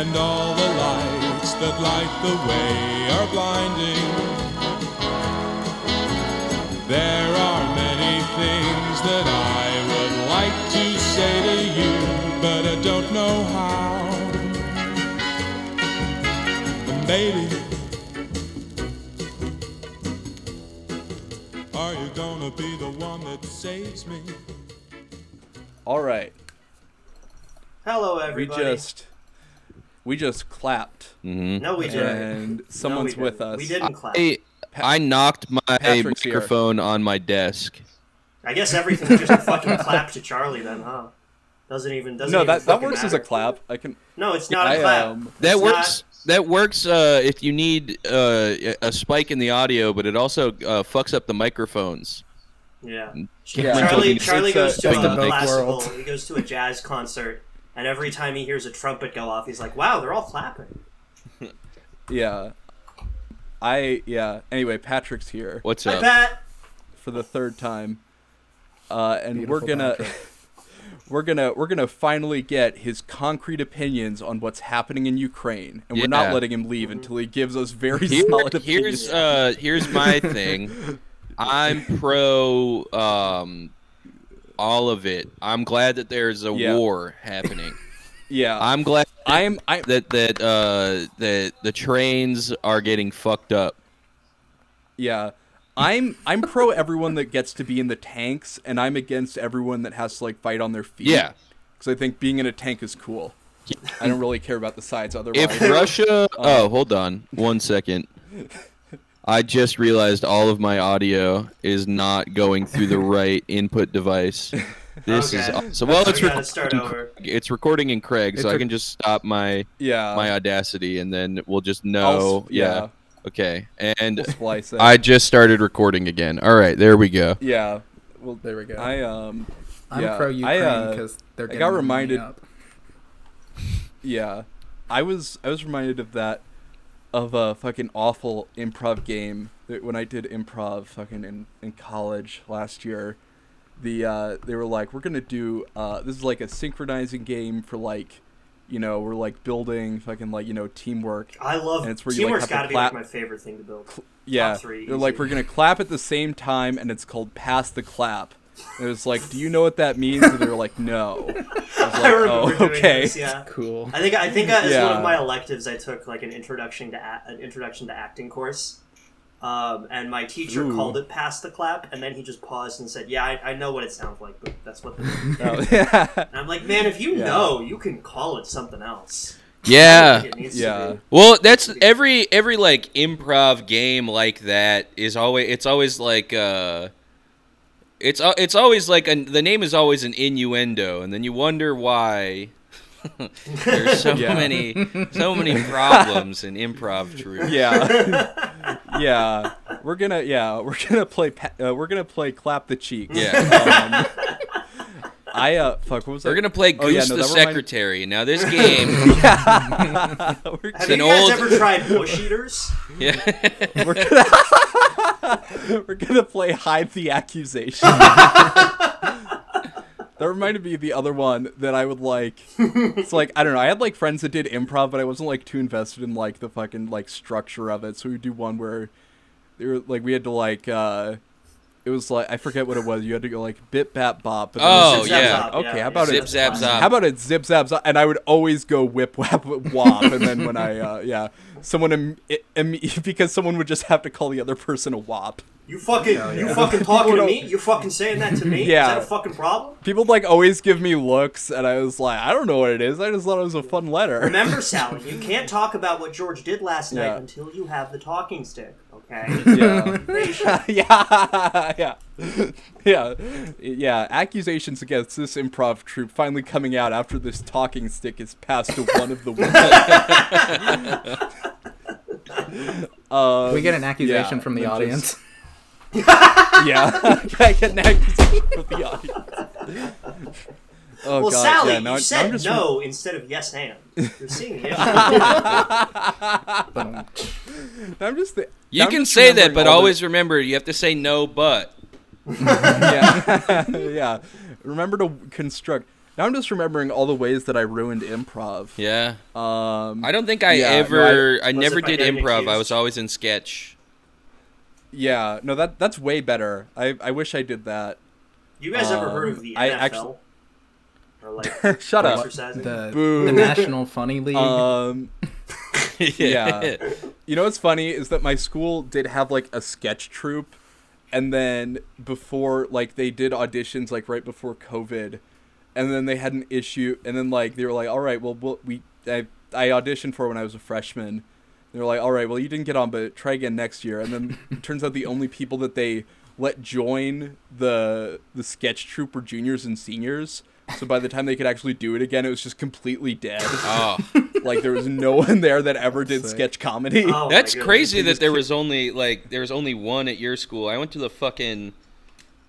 and all the lights that light the way are blinding. There are many things that I would like to say to you, but I don't know how. And baby, are you gonna be the one that saves me? All right. Hello, everybody. We just we just clapped no, we didn't. and someone's no, we with didn't. us. We didn't clap. I, I knocked my Patrick's here. microphone on my desk. I guess everything's just a fucking clap to Charlie then, huh? Doesn't even doesn't No, even that that fucking works as a clap. I can No, it's not I, a clap. um, That It's works. That works uh, if you need uh, a spike in the audio, but it also uh, fucks up the microphones. Yeah. Yeah. Charlie Charlie goes to it's a classical. world. He goes to a jazz concert, and every time he hears a trumpet go off, he's like, "Wow, they're all clapping." yeah. I yeah. Anyway, Patrick's here What's Hi, up? Pat. for the third time, uh, and we're gonna we're gonna we're gonna finally get his concrete opinions on what's happening in Ukraine, and we're not letting him leave until he gives us very Here- solid opinions. here's uh, here's my thing. I'm pro um, all of it. I'm glad that there's a Yeah. war happening. yeah, I'm glad I'm I that that uh, that the trains are getting fucked up. Yeah. I'm I'm pro everyone that gets to be in the tanks and I'm against everyone that has to like fight on their feet. Yeah. Cuz I think being in a tank is cool. I don't really care about the sides otherwise. If Russia, oh, hold on, one second. I just realized all of my audio is not going through the right input device. This is Okay. so well. It's we gotta start recording, over. it's recording in Craig, so It's I can just stop my yeah. my Audacity, and then we'll just know. s- yeah. Okay. And We'll. I just started recording again. All right, there we go. yeah. Well, There we go. I um I'm yeah, pro I, Ukraine uh, because they're I got the money reminded- up. yeah. I was I was reminded of that of a fucking awful improv game that when I did improv fucking in, in college last year. The uh, they were like, we're gonna do uh, this is like a synchronizing game for like, you know, we're like building fucking like you know teamwork. I love And it's where you, like, teamwork's have to got to be clap- like my favorite thing to build. Yeah, three, they're like we're gonna clap at the same time, and it's called pass the clap. And it was like, do you know what that means? And they're like, no. I was like, I remember oh, doing okay. this. Yeah. Cool. I think I think uh, as one of my electives, I took like an introduction to a- an introduction to acting course, um, and my teacher Ooh. called it "pass the clap," and then he just paused and said, "Yeah, I, I know what it sounds like, but that's what." The... Oh, yeah. and I'm like, man, if you Yeah. know, you can call it something else. Yeah. It needs to Yeah. Well, that's every every like improv game like that is always it's always like uh it's it's always like an, the name is always an innuendo and then you wonder why there's so Yeah. many so many problems in improv truth. yeah, yeah. We're gonna yeah we're gonna play uh, we're gonna play clap the cheeks. Yeah. Um, I uh fuck what was We're that? gonna play Goose Oh, yeah, no, the that reminded- Secretary. Now this game yeah. we're, Have an you guys old- ever tried bush eaters? yeah. we're gonna we're gonna play hide the accusation. That reminded me of the other one that I would like. It's like I don't know. I had like friends that did improv, but I wasn't like too invested in like the fucking like structure of it. So we would do one where they were like we had to like uh it was like I forget what it was. You had to go like bit bat bop. But Oh, Zip, yeah. zap, Okay, how about Zip, it? zap, zap. How about it zip zap zap? And I would always go whip whap wop. and then when I uh yeah, someone Im- Im- because someone would just have to call the other person a wop. You fucking, Hell you fucking talking to me? You fucking saying that to me? Yeah. Is that a fucking problem? People like always give me looks, and I was like, I don't know what it is. I just thought it was a fun letter. Remember, Sally, you can't talk about what George did last night until you have the talking stick. Okay. Yeah. Yeah, yeah, yeah, yeah. Accusations against this improv troupe finally coming out after this talking stick is passed to one of the women. um, we get an accusation yeah, from the audience. just- yeah, I get an accusation from the audience. Oh well, god, Sally, yeah, now, you said I'm just no instead of yes and. You're seeing it. I'm just. Th- You I'm can just say that, but all the- always remember you have to say no but. yeah, yeah. Remember to construct. now I'm just remembering all the ways that I ruined improv. Yeah. Um, I don't think I Yeah, no, ever. I, never did getting improv. I was always in sketch. yeah, no, that that's way better. I I wish I did that. You guys ever Um, heard of the I NFL? actually- or like Shut up. The, the National Funny League. Um, Yeah. you know what's funny is that my school did have like a sketch troupe, and then before like they did auditions like right before COVID, and then they had an issue, and then like they were like, all right, well, we'll we I I auditioned for when I was a freshman. They were like, all right, well, you didn't get on, but try again next year. And then it turns out the only people that they let join the the sketch troupe were juniors and seniors. So by the time they could actually do it again, it was just completely dead. Oh, like there was no one there that ever did Sick. sketch comedy. Oh, that's crazy that there was only like there was only one at your school. I went to the fucking.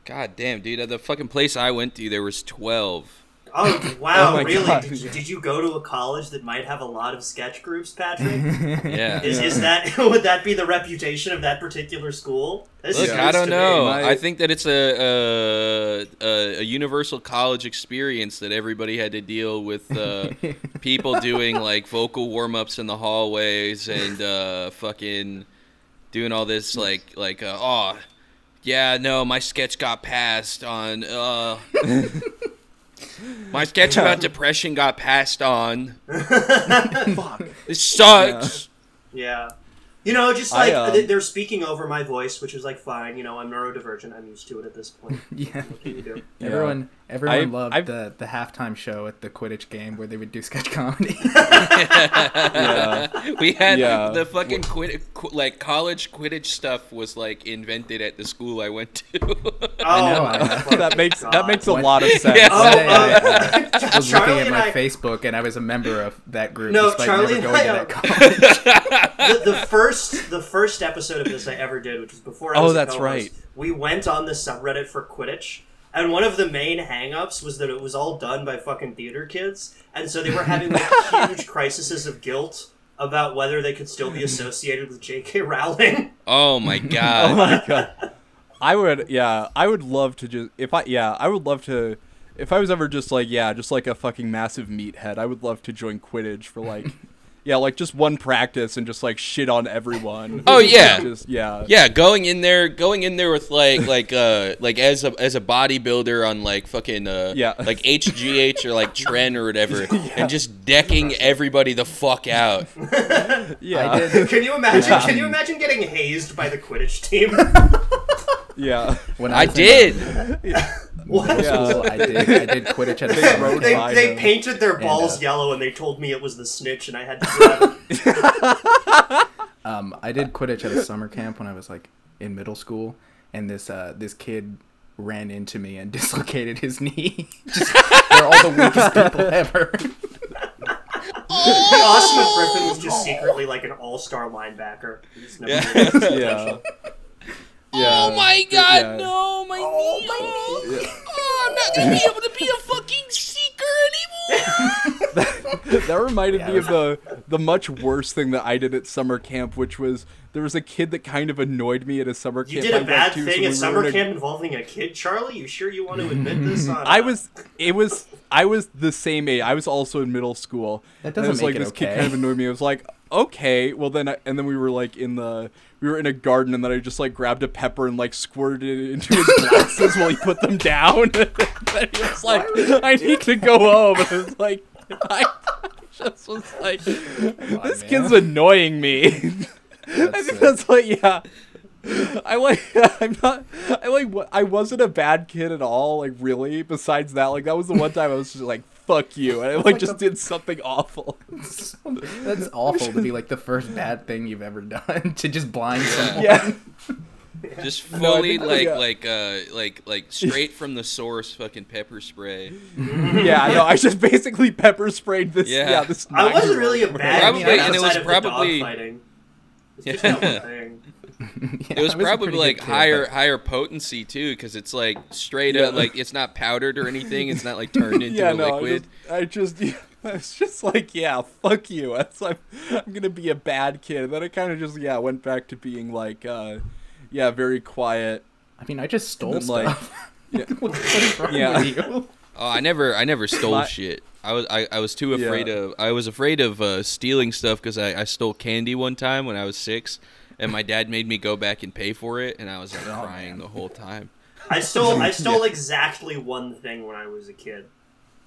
God damn, dude! At the fucking place I went to, there was twelve. Oh wow! Oh really? Did, you, did you go to a college that might have a lot of sketch groups, Patrick? Yeah. Is, is that would that be the reputation of that particular school? This Look. I don't know. My- I think that it's a, a a a universal college experience that everybody had to deal with uh, people doing like vocal warm ups in the hallways and uh, fucking doing all this like like uh, oh yeah no my sketch got passed on uh my sketch about depression got passed on Fuck. this sucks Yeah. You know, just I, like um, they- they're speaking over my voice, which is like fine. You know, I'm neurodivergent. I'm used to it at this point. yeah. What can you do? Yeah. Everyone, everyone I've- loved I've- the the halftime show at the Quidditch game where they would do sketch comedy. Yeah. we had Yeah. the fucking quid, qu- like college Quidditch stuff was like invented at the school I went to. Oh, know, I- my that makes that makes a What? lot of sense. Yeah. Oh, One day I, uh, I was Charlie looking at and my I- Facebook and I was a member of that group No, Charlie never and going to I, that college. the, the first the first episode of this I ever did, which was before I Oh, was a that's co-host, right. We went on the subreddit for Quidditch, and one of the main hangups was that it was all done by fucking theater kids, and so they were having like huge crises of guilt about whether they could still be associated with J.K. Rowling. oh my god! Oh my god. I would yeah, I would love to just if I yeah, I would love to if I was ever just like yeah, just like a fucking massive meathead, I would love to join Quidditch for like yeah, like just one practice and just like shit on everyone. Oh, yeah. Just yeah. Yeah, going in there, going in there with like, like, uh, like as a as a bodybuilder on like fucking, uh, Yeah. like HGH or like Tren or whatever, and just decking everybody the fuck out. Yeah. I did Can you imagine? Can you imagine getting hazed by the Quidditch team? Yeah. when I was in did. What? Yeah. School, I did. I did Quidditch at a They summer They, camp. they painted their balls uh, yellow and they told me it was the snitch and I had to grab it. Um, I did Quidditch at a summer camp when I was like in middle school, and this uh, this kid ran into me and dislocated his knee. Just, they're all the weakest people ever. Austin Griffin was just secretly like an all-star linebacker. Never Yeah. really had his Yeah. Potential. Yeah. Oh my god, Yeah. no, my Oh, knee. my Oh, knee. oh, I'm not gonna be able to be a fucking seeker anymore. that reminded Yeah, me of the the much worse thing that I did at summer camp, which was there was a kid that kind of annoyed me at a summer You camp. You did I a went bad to, so thing we at were summer in a- camp involving a kid, Charlie. You sure you want to admit this? On, I uh, was. It was. I was the same age. I was also in middle school. That doesn't it was make like it this kid kind of annoyed me. I was like, okay, well then, I, and then we were like in the. We were in a garden, and then I just like grabbed a pepper and like squirted it into his glasses while he put them down. and then he was like, "I need to go home." And I was like, I just was like, "This kid's annoying me." I think it. that's like yeah. I like I'm not I like I wasn't a bad kid at all like really besides that like that was the one time I was just like fuck you and I like like just the- did something awful. That's awful to be like the first bad thing you've ever done to just blind someone. Yeah. Just No, fully think- like yeah. like uh like like straight from the source fucking pepper spray. yeah, no, I just basically pepper sprayed this yeah, Yeah. this I wasn't really a nine-year-old. bad Probably, kid and it was outside of the probably- dogfighting. It's just not my thing. Yeah, It was I a probably like good kid, higher but- higher potency too, because it's like straight Yeah. up like it's not powdered or anything. It's not like turned into yeah, a no, liquid. I just, I just I was just like, yeah, fuck you. That's like, I'm gonna be a bad kid. And then I kind of just, yeah, went back to being like, uh, yeah, very quiet. I mean, I just stole And then, like, stuff. yeah. what, what is wrong Yeah. with you? Oh, I never, I never stole My- shit. I was, I, I was too afraid Yeah. of, I was afraid of uh, stealing stuff because I, I stole candy one time when I was six, and my dad made me go back and pay for it, and I was like Oh, crying man. the whole time. I stole I stole exactly one thing when I was a kid,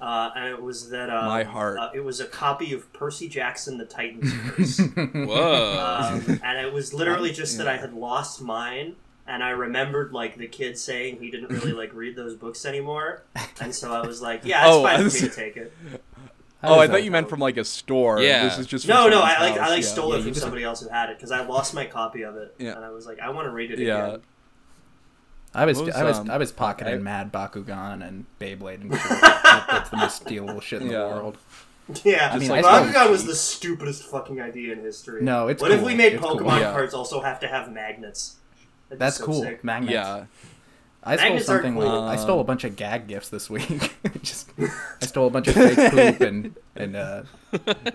uh, and it was that uh, My heart. Uh, it was a copy of Percy Jackson: The Titan's Curse, Whoa. um, and it was literally just that I had lost mine, and I remembered like the kid saying he didn't really like read those books anymore, and so I was like, yeah, it's Oh, fine I for me to take it. Oh, I thought that- you meant from like a store. Yeah. This is just No, no, I like I like yeah. stole Yeah, it from somebody else who had it because I lost my copy of it, Yeah. and I was like, I want to read it Yeah. again. I was, was, I was, um, I was pocketing I- Mad Bakugan and Beyblade and shit. That's the most stealable shit in Yeah. the world. Yeah, I mean, I Bakugan stole- was the stupidest fucking idea in history. No, it's what if we made It's cool. Pokemon Yeah. cards also have to have magnets? That'd That's so cool. sick. Magnets. Yeah. I stole Magnets something cool. like I stole a bunch of gag gifts this week. Just I stole a bunch of fake poop and and uh,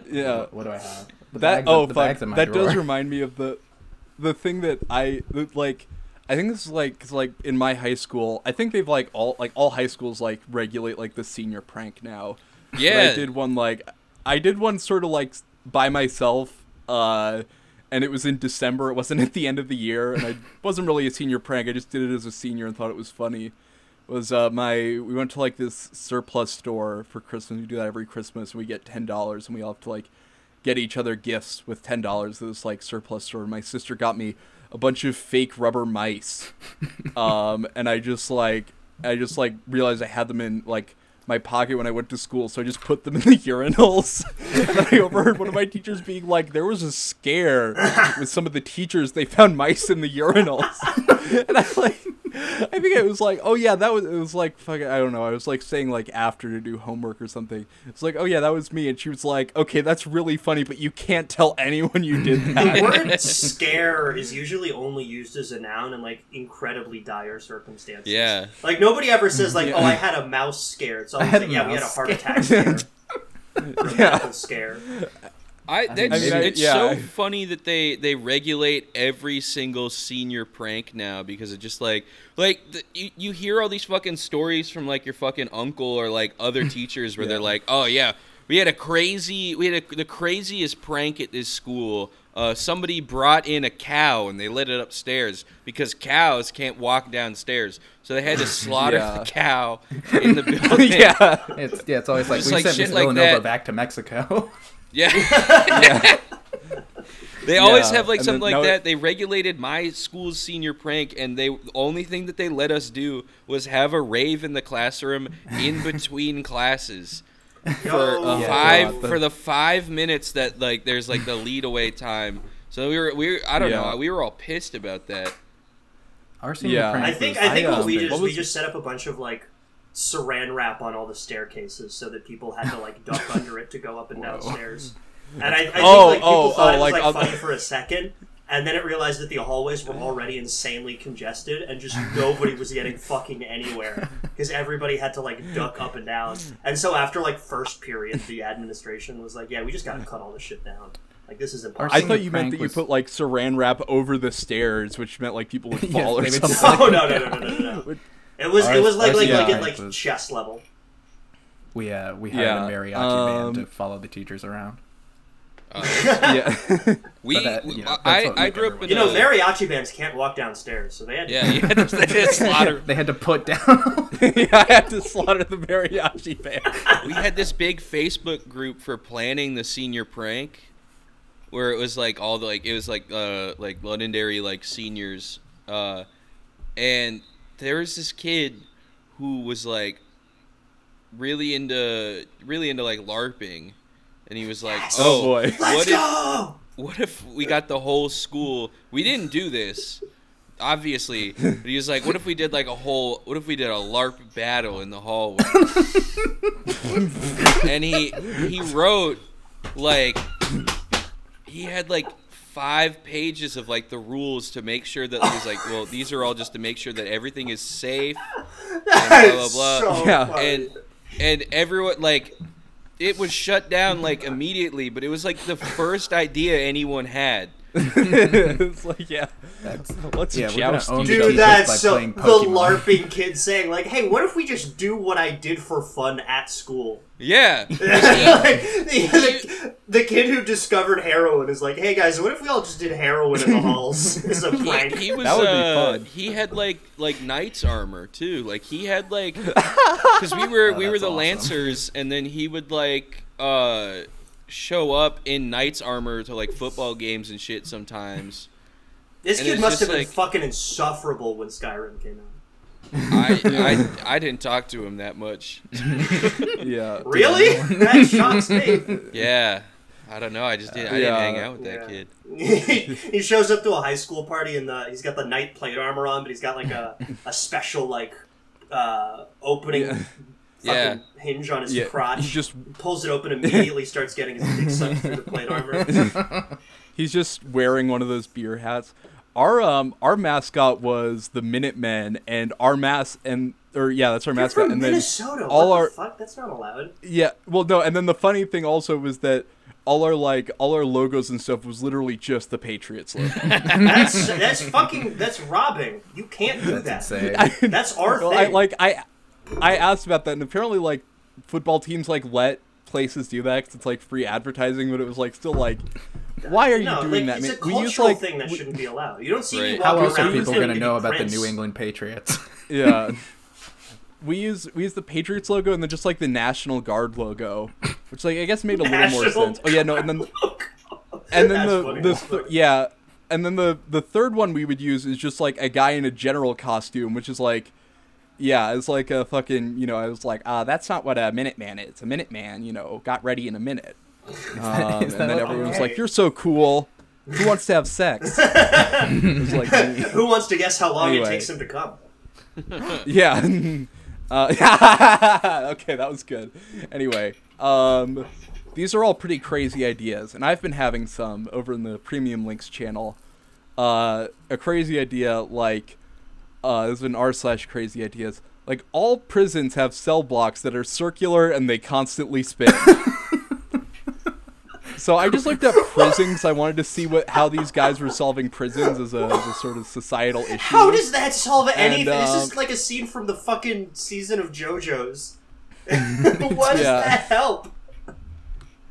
Yeah. what do I have? The that bags, oh the fuck bags in my that drawer. does remind me of the the thing that I like I think this is like 'cause, like in my high school I think they've like all like all high schools like regulate like the senior prank now. But yeah. I did one like I did one sort of like by myself uh and it was in December. It wasn't at the end of the year and I wasn't really a senior prank. I just did it as a senior and thought it was funny. Was uh my we went to like this surplus store for Christmas. We do that every Christmas and we get $10 and we all have to like get each other gifts with ten dollars. This like surplus store. My sister got me a bunch of fake rubber mice, um, and I just like I just like realized I had them in like my pocket when I went to school, so I just put them in the urinals. and then I overheard one of my teachers being like, "There was a scare with some of the teachers. They found mice in the urinals," and I like. I think it was like, oh yeah, that was. It was like fucking. I don't know. I was like saying like after to do homework or something. It's like, oh yeah, that was me, and she was like, okay, that's really funny, but you can't tell anyone you did that. The word scare is usually only used as a noun in like incredibly dire circumstances. Yeah. Like nobody ever says like, Yeah. "Oh, I had a mouse scare." It's always had like, "Yeah, we had a heart scare." attack scare." Or a Yeah. scare. I, that's, mean, I- it's yeah, so funny that they they regulate every single senior prank now because it just like like the, you, you hear all these fucking stories from like your fucking uncle or like other teachers where they're like oh yeah we had a crazy we had a, the craziest prank at this school uh, somebody brought in a cow and they let it upstairs because cows can't walk downstairs so they had to slaughter Yeah. the cow in the building yeah, It's yeah, it's always like Just we like sent Miss like Villanova that. back to Mexico. Yeah. they always Yeah, have like and something then like now it- that. They regulated my school's senior prank, and they the only thing that they let us do was have a rave in the classroom in between classes for Yeah. five God, the- for the five minutes that like there's like the lead away time. So we were we were, I don't Yeah. know we were all pissed about that. Our senior Yeah. prank I think was- I think I, what we did what is we just set up a bunch of like saran wrap on all the staircases so that people had to like duck under it to go up and down stairs. And I, I think Oh, like people oh, thought oh, it was like, like, on- funny for a second, and then it realized that the hallways were already insanely congested, and just nobody was getting fucking anywhere because everybody had to like duck up and down. And so after like first period, the administration was like, "Yeah, we just got to cut all this shit down. Like this is Our impossible." I thought you meant prank that you put like saran wrap over the stairs, which meant like people would Yes, fall or they would something. Oh no no no no no no! No. It was it was like ours like like at like was- chest level. we uh we hired Yeah, a mariachi um, band to follow the teachers around. Uh, yeah. we But that- you know, that's I what I make grew up everyone in You know, a, mariachi bands can't walk downstairs, so they had to yeah yeah they had to slaughter. They had to put down. yeah, I had to slaughter the mariachi band. we had this big Facebook group for planning the senior prank, where it was like all the like it was like uh like Londonderry like seniors, uh, and there was this kid who was like really into really into like LARPing, and he was like, Yes. Oh, oh, boy. Let's what if go! what if we got the whole school? We didn't do this, obviously. But he was like, what if we did like a whole? What if we did a LARP battle in the hallway? and he he wrote like he had like five pages of like the rules to make sure that he was like, well, these are all just to make sure that everything is safe. That blah, blah, blah. so Yeah. funny. And and everyone like it was shut down like immediately, but it was like the first idea anyone had. it's like yeah, That's, let's Yeah, we're joust own the Dude, by that's so the LARPing kid saying like, "Hey, what if we just do what I did for fun at school?" Yeah. Like, the, the, the kid who discovered heroin is like, "Hey guys, what if we all just did heroin in the halls as a He, prank?" he was That would be uh, fun. he had like like knight's armor too. Like he had like cuz we were Oh, we were the awesome. lancers and then he would like uh show up in knight's armor to like football games and shit sometimes. This and kid must have just been like- fucking insufferable when Skyrim came out. I, I I didn't talk to him that much. yeah. Really? that shocks me. Yeah. I don't know. I just didn't I Yeah. didn't hang out with that Yeah. kid. he shows up to a high school party and the, he's got the knight plate armor on, but he's got like a, a special like uh, opening Yeah. fucking hinge on his Yeah, crotch. he just pulls it open immediately, starts getting his dick sucked through the plate armor. He's just wearing one of those beer hats. Our um our mascot was the Minutemen, and our mas and or yeah, that's our You're mascot. from and then Minnesota. all what our the fuck? That's not allowed. yeah, well no, and then the funny thing also was that all our like all our logos and stuff was literally just the Patriots logo. That's that's fucking that's robbing. You can't do That's that. insane. That's our Well, thing. I like I I asked about that, and apparently like football teams like let places do that because it's like free advertising, but it was like still like. Why are you no, doing like, that? It's a we use cultural like thing that we- shouldn't be allowed. You don't see Right. walking How else are people going to know about Prince. the New England Patriots? Yeah. We use we use the Patriots logo and then just like the National Guard logo, which like I guess made a little more sense. Oh yeah, no, and then and then the the th- yeah, and then the the third one we would use is just like a guy in a general costume, which is like yeah, it's like a fucking you know I was like ah that's not what a Minuteman is. A Minuteman you know got ready in a minute. Um, is and then a- everyone was Okay. like you're so cool. Who wants to have sex? like me. Who wants to guess how long Anyway. it takes him to come? Yeah. uh, okay, that was good. Anyway, um, these are all pretty crazy ideas, and I've been having some over in the Premium Links channel. Uh, a crazy idea like uh, there's been r slash crazy ideas. Like all prisons have cell blocks that are circular and they constantly spin. So I just looked up prisons. I wanted to see what how these guys were solving prisons as a, as a sort of societal issue. How does that solve anything? this um, is like a scene from the fucking season of JoJo's. what does Yeah. that help?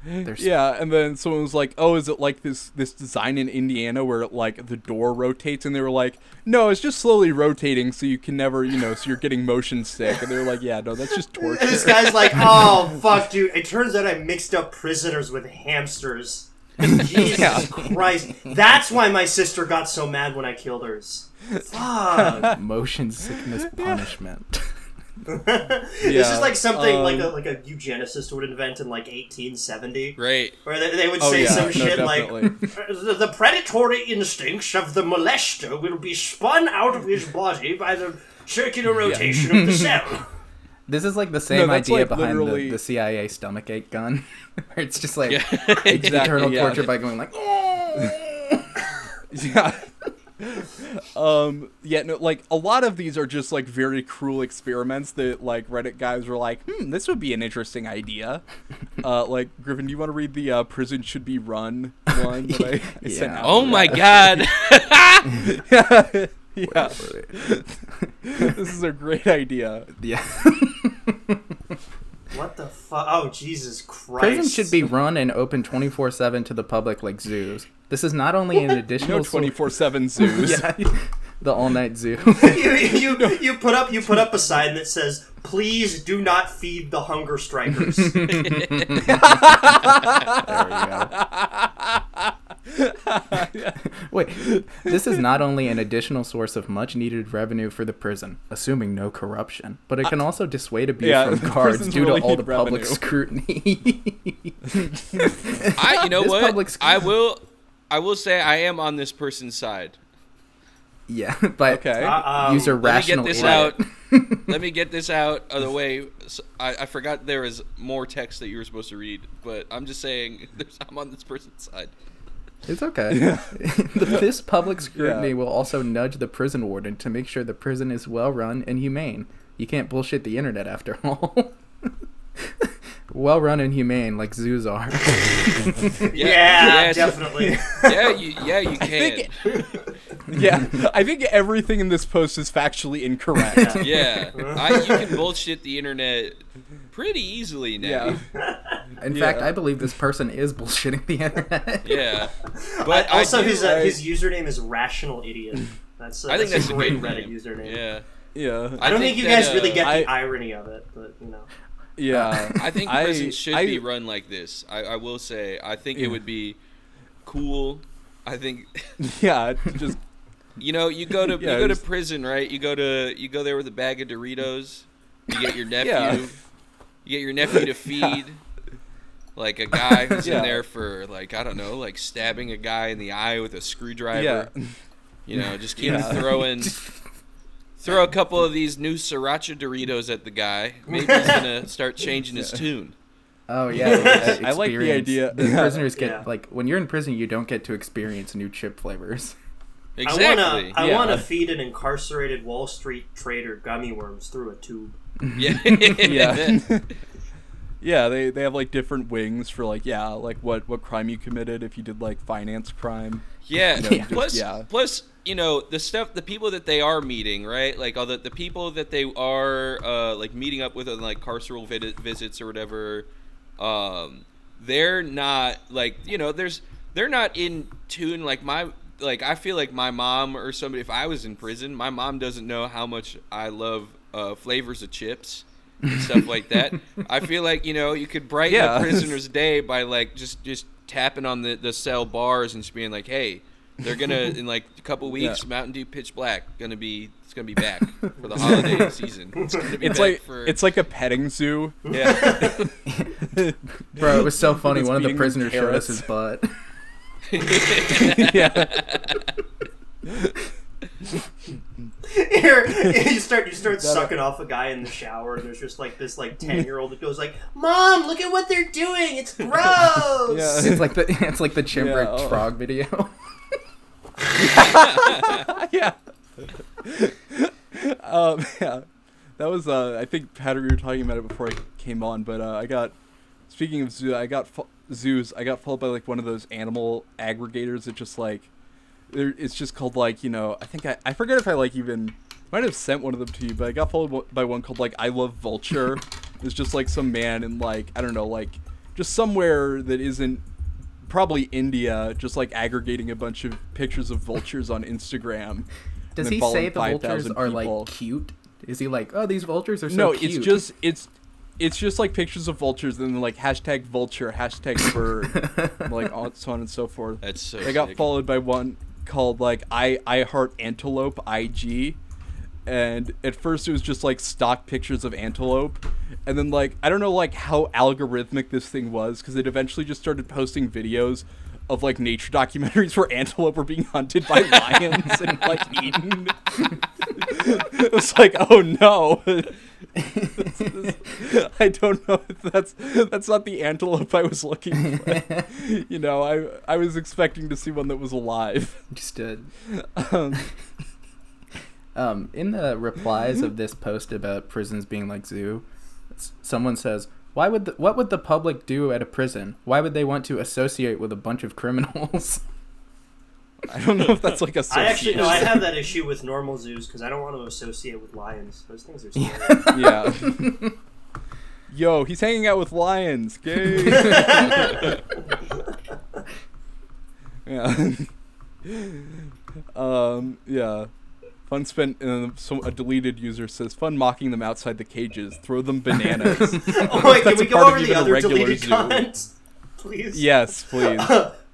There's Yeah, and then someone was like, "Oh, is it like this this design in Indiana where like the door rotates?" And they were like, "No, it's just slowly rotating, so you can never, you know, so you're getting motion sick." And they were like, "Yeah, no, that's just torture." And this guy's like, oh fuck, dude. It turns out I mixed up prisoners with hamsters. Jesus Christ. That's why my sister got so mad when I killed hers. Fuck. motion sickness punishment. This is like something um, like a like a eugenicist would invent in like 1870. Right. Where they, they would Oh say yeah, some no, shit definitely. like the, the predatory instincts of the molester will be spun out of his body by the circular rotation of the cell. This is like the same that's, idea like, behind literally- the, the CIA stomach ache gun, where it's just like Yeah. eternal yeah. torture by going like, yeah. Um. Yeah. No. Like a lot of these are just like very cruel experiments that like Reddit guys were like, "Hmm, this would be an interesting idea." Uh, like Griffin, do you want to read the uh, "Prison Should Be Run" one that I, I sent Yeah. out? Oh my god. yeah. this is a great idea. yeah. What the fuck? Oh Jesus Christ! Prison should be run and open 24 7 to the public like zoos. This is not only an additional twenty four seven zoos. Yeah, the all night zoo. you, you, you put up you put up a sign that says, "Please do not feed the hunger strikers." There we go. Wait, this is not only an additional source of much needed revenue for the prison, assuming no corruption, but it can also dissuade abuse Yeah, from guards prisons due to all need the public scrutiny. I you know This what? public school- I will I will say I am on this person's side. yeah, but Okay. Uh, um, user Let me rational get this idiot. out. Let me get this out of the way. So- I, I forgot there was more text that you were supposed to read, but I'm just saying there's, I'm on this person's side. It's okay. this public scrutiny Yeah. will also nudge the prison warden to make sure the prison is well run and humane. You can't bullshit the internet after all. well run and humane like zoos are. Yeah, yeah, so- definitely. yeah, you, yeah, you can. think- Yeah, I think everything in this post is factually incorrect. yeah, I, you can bullshit the internet pretty easily now. Yeah. In Yeah. fact, I believe this person is bullshitting the internet. Yeah. but But I also, do- his uh, I- his username is rational idiot. That's uh, I think that's a a great Reddit name. username. Yeah. Yeah. I don't think, you guys really get I- the irony of it, but you know. Yeah. Uh, I think I- prisons should I- be run like this. I, I will say. I think it would be cool. I think Yeah, just you know you go to Yeah, you go to prison, right? You go to you go there with a bag of Doritos. You get your nephew. Yeah. You get your nephew to feed. Like a guy who's Yeah. in there for like I don't know, like stabbing a guy in the eye with a screwdriver. yeah. You know, just keep Yeah. throwing. Throw a couple of these new sriracha Doritos at the guy. Maybe he's gonna start changing his tune. Oh yeah, the I like the idea- The prisoners get Yeah. like when you're in prison, you don't get to experience new chip flavors. Exactly. I wanna I Yeah. wanna feed an incarcerated Wall Street trader gummy worms through a tube. Yeah. yeah. Yeah, they they have like different wings for like yeah, like what what crime you committed if you did like finance crime. Yeah. You know, Yeah. just- Plus, yeah. plus, you know, the stuff, the people that they are meeting, right? Like all the the people that they are uh, like meeting up with on like carceral vid- visits or whatever. Um, they're not like you know, there's they're not in tune like my like I feel like my mom or somebody if I was in prison, my mom doesn't know how much I love uh, flavors of chips. And stuff like that. I feel like you know you could brighten Yeah. a prisoner's day by like just just tapping on the the cell bars and just being like, hey, they're gonna in like a couple weeks, Yeah. Mountain Dew Pitch Black gonna be it's gonna be back for the holiday season. It's gonna be It's back like for it's like a petting zoo. yeah. Bro, it was so funny. One of the beating prisoners showed us his butt. yeah. Here, you start you start sucking off a guy in the shower, and there's just like this like ten year old that goes like, "Mom, look at what they're doing! It's gross." Yeah. It's like the it's like the chimeric Yeah, oh. frog video. yeah. um, yeah. That was uh I think Patty we were talking about it before I came on, but uh, I got speaking of zoo, I got fo- zoos. I got followed by like one of those animal aggregators that just like there it's just called like, you know, I think I I forget if I like even might have sent one of them to you, but I got followed by one called like I love vulture. it's just like some man in like I don't know, like just somewhere that isn't probably India, just like aggregating a bunch of pictures of vultures on Instagram. Does he say the vultures are people. like cute? Is he like, oh, these vultures are so cute? no, cute? it's just it's it's just like pictures of vultures and then like hashtag vulture, hashtag bird, like on, so on and so forth. That's so I got sick. followed by one called like I I heart antelope IG, and at first it was just like stock pictures of antelope, and then like I don't know like how algorithmic this thing was because it eventually just started posting videos of like nature documentaries where antelope were being hunted by lions and like eaten. it was like oh no. I don't know if that's that's not the antelope I was looking for. you know, I I was expecting to see one that was alive. Understood. Um, Um, in the replies of this post about prisons being like zoo, someone says, "Why would the, what would the public do at a prison? Why would they want to associate with a bunch of criminals?" I don't know if that's like a. I actually no, I have that issue with normal zoos because I don't want to associate with lions. Those things are scary. yeah. Yo, he's hanging out with lions. Gay. yeah. um. Yeah. Fun spent. Uh, so a deleted user says, "Fun mocking them outside the cages. Throw them bananas." oh wait, can we a go over the even other deleted zoo. comments, please? yes, please.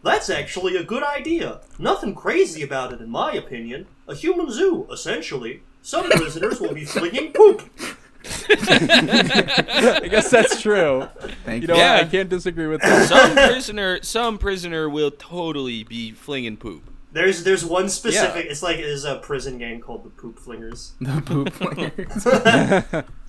That's actually a good idea. Nothing crazy about it, in my opinion. A human zoo, essentially. Some prisoners will be flinging poop. I guess that's true. Thank You you. know, Yeah. I can't disagree with that. some prisoner some prisoner will totally be flinging poop. There's there's one specific. It's like there's a prison game called the Poop Flingers. the poop flingers.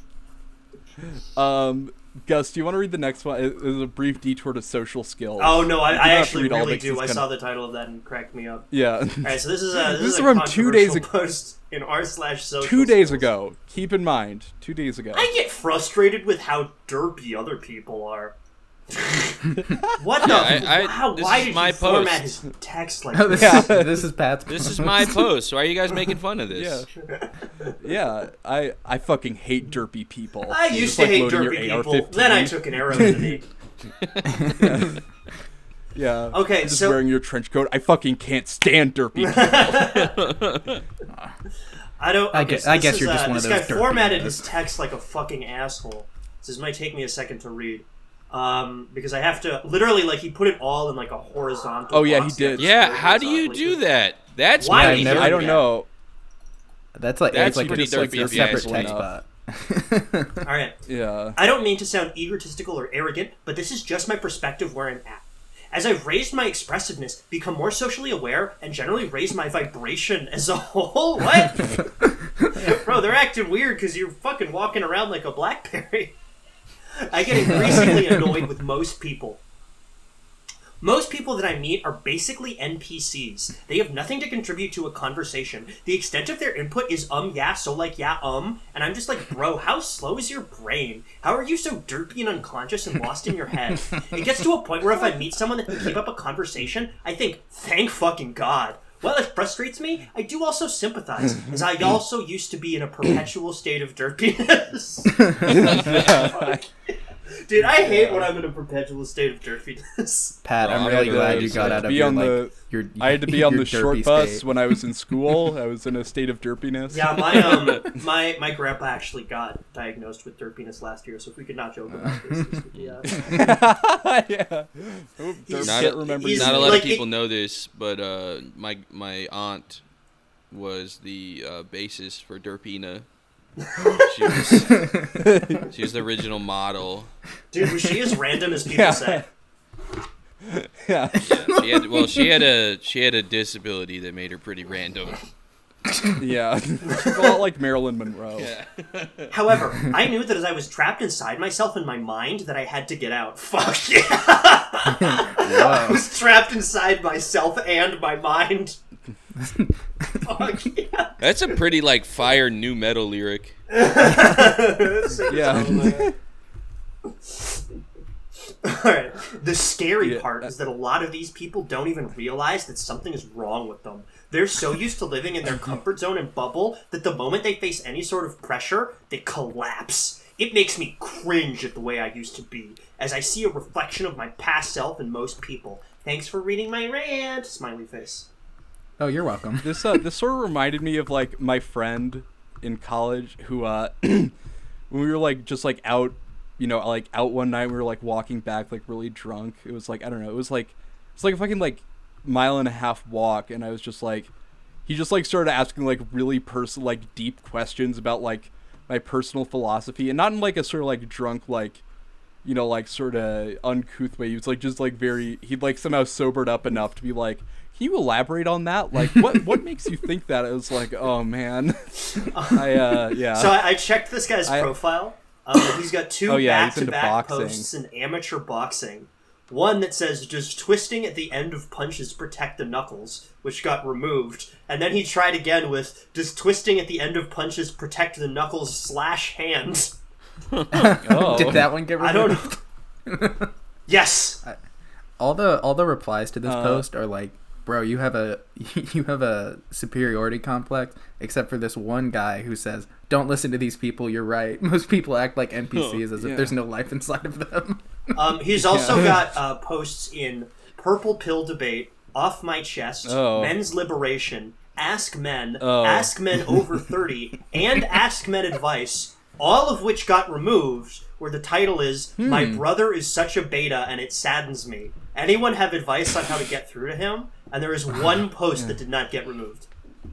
um Gus, do you want to read the next one? It is a brief detour to social skills. Oh no, I, I don't have to actually really do. I saw the title of that and cracked me up. Yeah, All right, so this is a this, This is from two days ago. post in r slash social. two days skills. ago. Keep in mind, two days ago. I get frustrated with how derpy other people are. what the? Yeah, I- I- how, this why is did my you format post. his text like Oh, this, this? Yeah. is, this is Pat's. This is my post. Why are you guys making fun of this? Yeah, yeah. I I fucking hate derpy people. I You used to like hate derpy people. AR-15. Then I took an arrow to the knee. Yeah. Okay, just so- wearing your trench coat. I fucking can't stand derpy people. I don't. I guess- so I this guess is, you're just uh, one of those. this guy those derpy formatted guys. his text like a fucking asshole. This might take me a second to read. Um, because I have to literally like he put it all in like a horizontal. Oh, yeah, box he did. Yeah, how do you do that? That's Why pretty did he I I do don't know. That's like That's it's like pretty just like a if you ask separate me. text bot. All right. Yeah. I don't mean to sound egotistical or arrogant, but this is just my perspective where I'm at. As I've raised my expressiveness, become more socially aware, and generally raised my vibration as a whole. What? Bro, they're acting weird because you're fucking walking around like a Blackberry. I get increasingly annoyed with most people. Most people that I meet are basically NPCs. They have nothing to contribute to a conversation. The extent of their input is um, yeah, so like, yeah, um, and I'm just like, bro, how slow is your brain? How are you so derpy and unconscious and lost in your head? It gets to a point where if I meet someone that can keep up a conversation, I think, thank fucking God. While it frustrates me, I do also sympathize, as I also used to be in a perpetual state of derpiness. Dude, I hate when I'm in a perpetual state of derpiness. Pat, I'm really glad you got out of be your on like the- your. I had to be on the short derpy bus state. when I was in school. I was in a state of derpiness. Yeah, my um, my my grandpa actually got diagnosed with derpiness last year. So if we could not joke about this, this would be, uh, yeah. Oop, derp Not, can't remember. not a lot like, of people it- know this, but uh, my my aunt was the uh, basis for Derpina. She was, she was the original model. dude, was she as random as people Yeah. say? Yeah. Yeah, she had well, she had a she had a disability that made her pretty random. Yeah. She's a lot like Marilyn Monroe. Yeah. However, I knew that as I was trapped inside myself in my mind, that I had to get out. Fuck yeah! I was trapped inside myself and my mind. Fuck yeah! That's a pretty like fire nu metal lyric. Yeah. Alright. The scary Yeah, part uh, is that a lot of these people don't even realize that something is wrong with them. They're so used to living in their comfort zone and bubble that the moment they face any sort of pressure, they collapse. It makes me cringe at the way I used to be, as I see a reflection of my past self in most people. Thanks for reading my rant, smiley face. Oh, you're welcome. This uh this sort of reminded me of like my friend in college who uh when we were like just like out you know like out one night we were like walking back like really drunk it was like i don't know it was like it's like a fucking like mile and a half walk and i was just like he just like started asking like really personal like deep questions about like my personal philosophy and not in like a sort of like drunk like you know like sort of uncouth way he was like just like very he'd like somehow sobered up enough to be like can you elaborate on that like what what makes you think that it was like oh man i uh yeah So I, I checked this guy's I- profile. Um, he's got two Oh, yeah, back-to-back posts in amateur boxing. One that says "Does twisting at the end of punches protect the knuckles?" which got removed, and then he tried again with "Does twisting at the end of punches protect the knuckles slash hands?" oh Did that one get I removed? don't know. yes, all the all the replies to this Uh, post are like, "Bro, you have a you have a superiority complex." Except for this one guy who says, "Don't listen to these people. You're right. Most people act like NPCs as yeah. if there's no life inside of them." um, he's also got uh, posts in "Purple Pill Debate," "Off My Chest," Oh. "Men's Liberation," "Ask Men," Oh. "Ask Men Over Thirty," and "Ask Men Advice," all of which got removed. Where the title is "My Hmm. brother is such a beta and it saddens me." Anyone have advice on how to get through to him? And there is uh-huh. one post that did not get removed.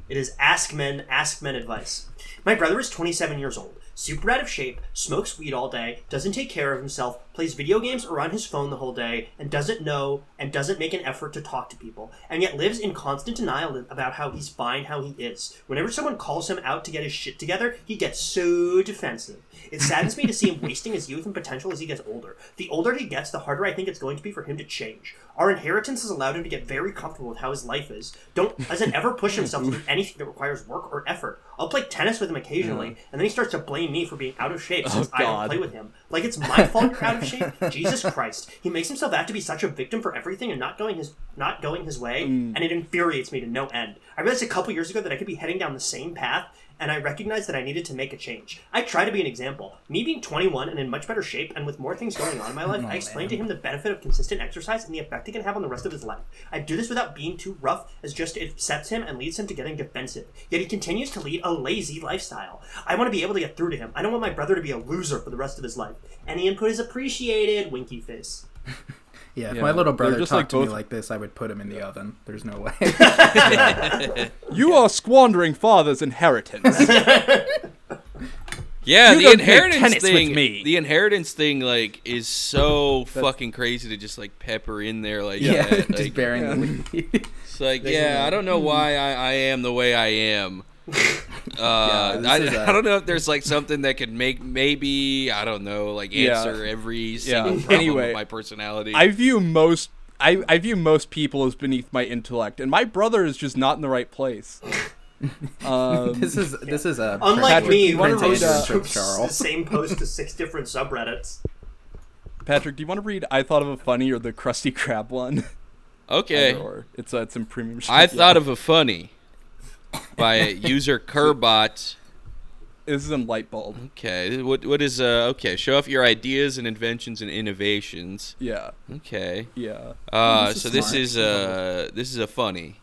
It is Ask Men, Ask Men Advice. My brother is 27 years old, super out of shape, smokes weed all day, doesn't take care of himself, plays video games or on his phone the whole day, and doesn't know and doesn't make an effort to talk to people, and yet lives in constant denial about how he's fine how he is. Whenever someone calls him out to get his shit together, he gets so defensive. It saddens me to see him wasting his youth and potential as he gets older. The older he gets, the harder I think it's going to be for him to change. Our inheritance has allowed him to get very comfortable with how his life is. Don't doesn't ever push himself to do anything that requires work or effort. I'll play tennis with him occasionally, and then he starts to blame me for being out of shape since oh, I don't play with him. Like it's my fault you're out of shape. Jesus Christ! He makes himself out to be such a victim for everything and not going his not going his way, mm. and it infuriates me to no end. I realized a couple years ago that I could be heading down the same path, and I recognized that I needed to make a change. I try to be an example. Me being 21 and in much better shape and with more things going on in my life, oh, I explained to him the benefit of consistent exercise and the effect it can have on the rest of his life. I do this without being too rough, as just it sets him and leads him to getting defensive. Yet he continues to lead a lazy lifestyle. I want to be able to get through to him. I don't want my brother to be a loser for the rest of his life. Any input is appreciated. Winky face. Yeah, if Yeah, my little brother just talked like to me like this, I would put him in the oven. There's no way. You are squandering father's inheritance. Yeah, You the inheritance tennis with thing. me. The inheritance thing, like, is so fucking crazy to just like pepper in there, like, yeah, that. just Like, bearing the lead. It's like, yeah, I don't know why I, I am the way I am. Uh, this I, is a- I don't know if there's like something that could make maybe I don't know like Yeah. answer every single Yeah. problem Anyway, with my personality. I view most I, I view most people as beneath my intellect, and my brother is just not in the right place. Um, this is this is a Unlike Patrick, me, you who wanna posts read, uh, the same post to six different subreddits. Patrick, do you want to read "I Thought of a Funny" or the Krusty Krab one? okay, Or it's uh, it's in premium. I thought of a funny by user Kerbot. this is in Lightbulb. Okay, what what is uh okay? Show off your ideas and inventions and innovations. Yeah, Okay, yeah, uh, this is so this is uh this is a funny.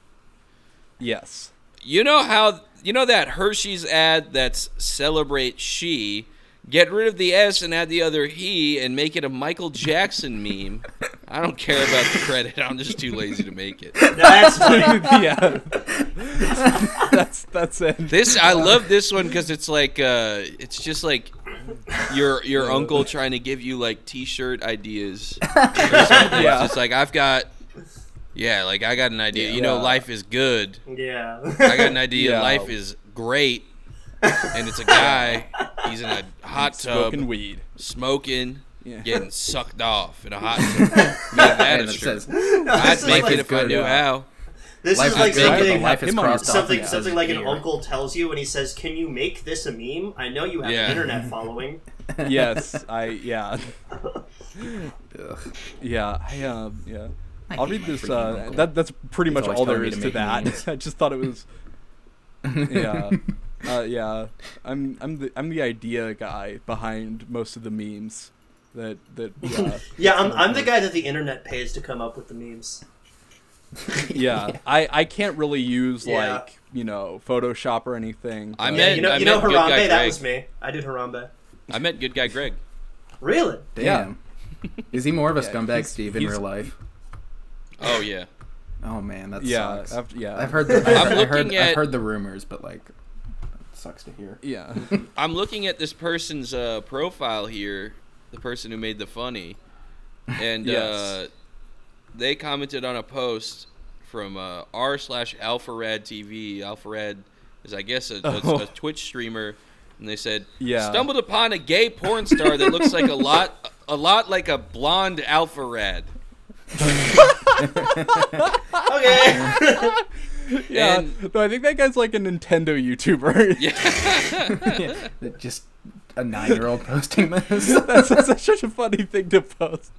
yes. You know how you know that Hershey's ad that's celebrate she, get rid of the S and add the other he and make it a Michael Jackson meme. I don't care about the credit. I'm just too lazy to make it. That's funny. yeah, that's that's it. This I love this one because it's like uh, it's just like your your uncle trying to give you like T-shirt ideas. Yeah. It's just like I've got, yeah, like I got an idea. You know, life is good. Yeah. I got an idea. Yeah. Life is great, and it's a guy. He's in a hot tub, Smoking weed. smoking, Yeah. getting sucked off in a hot tub. Man, that and is it true. says I'd make like- it if I knew yeah. how. This life is is like something, but life is him crossed off something, because something like an beer. uncle tells you, and he says, "Can you make this a meme? I know you have Yeah. internet following." Yes, I yeah yeah I um yeah. I I'll read this. Uh, that that's pretty He's much all telling there me is to to that. I just thought it was. Yeah, uh, yeah. I'm I'm the I'm the idea guy behind most of the memes that that uh, Yeah, I'm, I'm the guy that the internet pays to come up with the memes. yeah. I I can't really use Yeah. like you know Photoshop or anything. I but- Yeah, you know, I you know meant good guy Harambe. That Greg. was me. I did Harambe. I met good guy Greg. Really? Damn. Is he more of a scumbag he's- Steve in he's- real life? Oh yeah. Oh man, that yeah sucks. after, yeah I've heard the I'm I've, heard looking I've heard the rumors, but like, it sucks to hear. yeah I'm looking at this person's uh, profile here, the person who made the funny, and uh, they commented on a post from uh, r slash alpharad TV. Alpharad is, I guess, a, a- Oh. a Twitch streamer, and they said, Yeah. stumbled upon a gay porn star that looks like a lot, a lot like a blonde Alpharad. Okay. yeah. And- no, I think that guy's like a Nintendo YouTuber. Yeah, Just a nine-year-old posting this. that's, that's such a funny thing to post.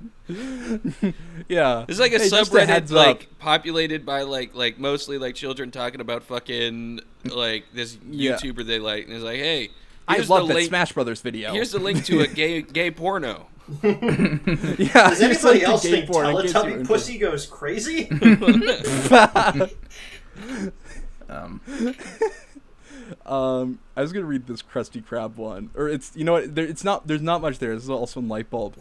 yeah, It's like a Hey, subreddit heads like up. populated by like like mostly like children talking about fucking like this Yeah. YouTuber they like, and it's like, hey, I here's love the that link. Smash Brothers video. Here's the link to a gay gay porno. yeah. Does anybody like else think porn in case you're Teletubby pussy goes crazy? Um, Um, I was gonna read this Krusty Krab one, or it's you know what? There, it's not. There's not much there. This is also in Lightbulb,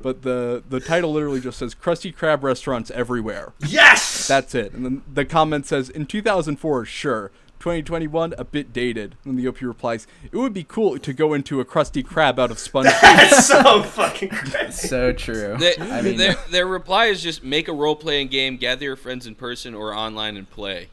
but the the title literally just says Krusty Krab restaurants everywhere. yes. That's it. And then the comment says in 2004, sure. 2021 a bit dated. And the OP replies, "It would be cool to go into a Krusty Krab out of sponge." That's so fucking crazy. So true. They- I mean, their, their reply is just make a role playing game, gather your friends in person or online and play.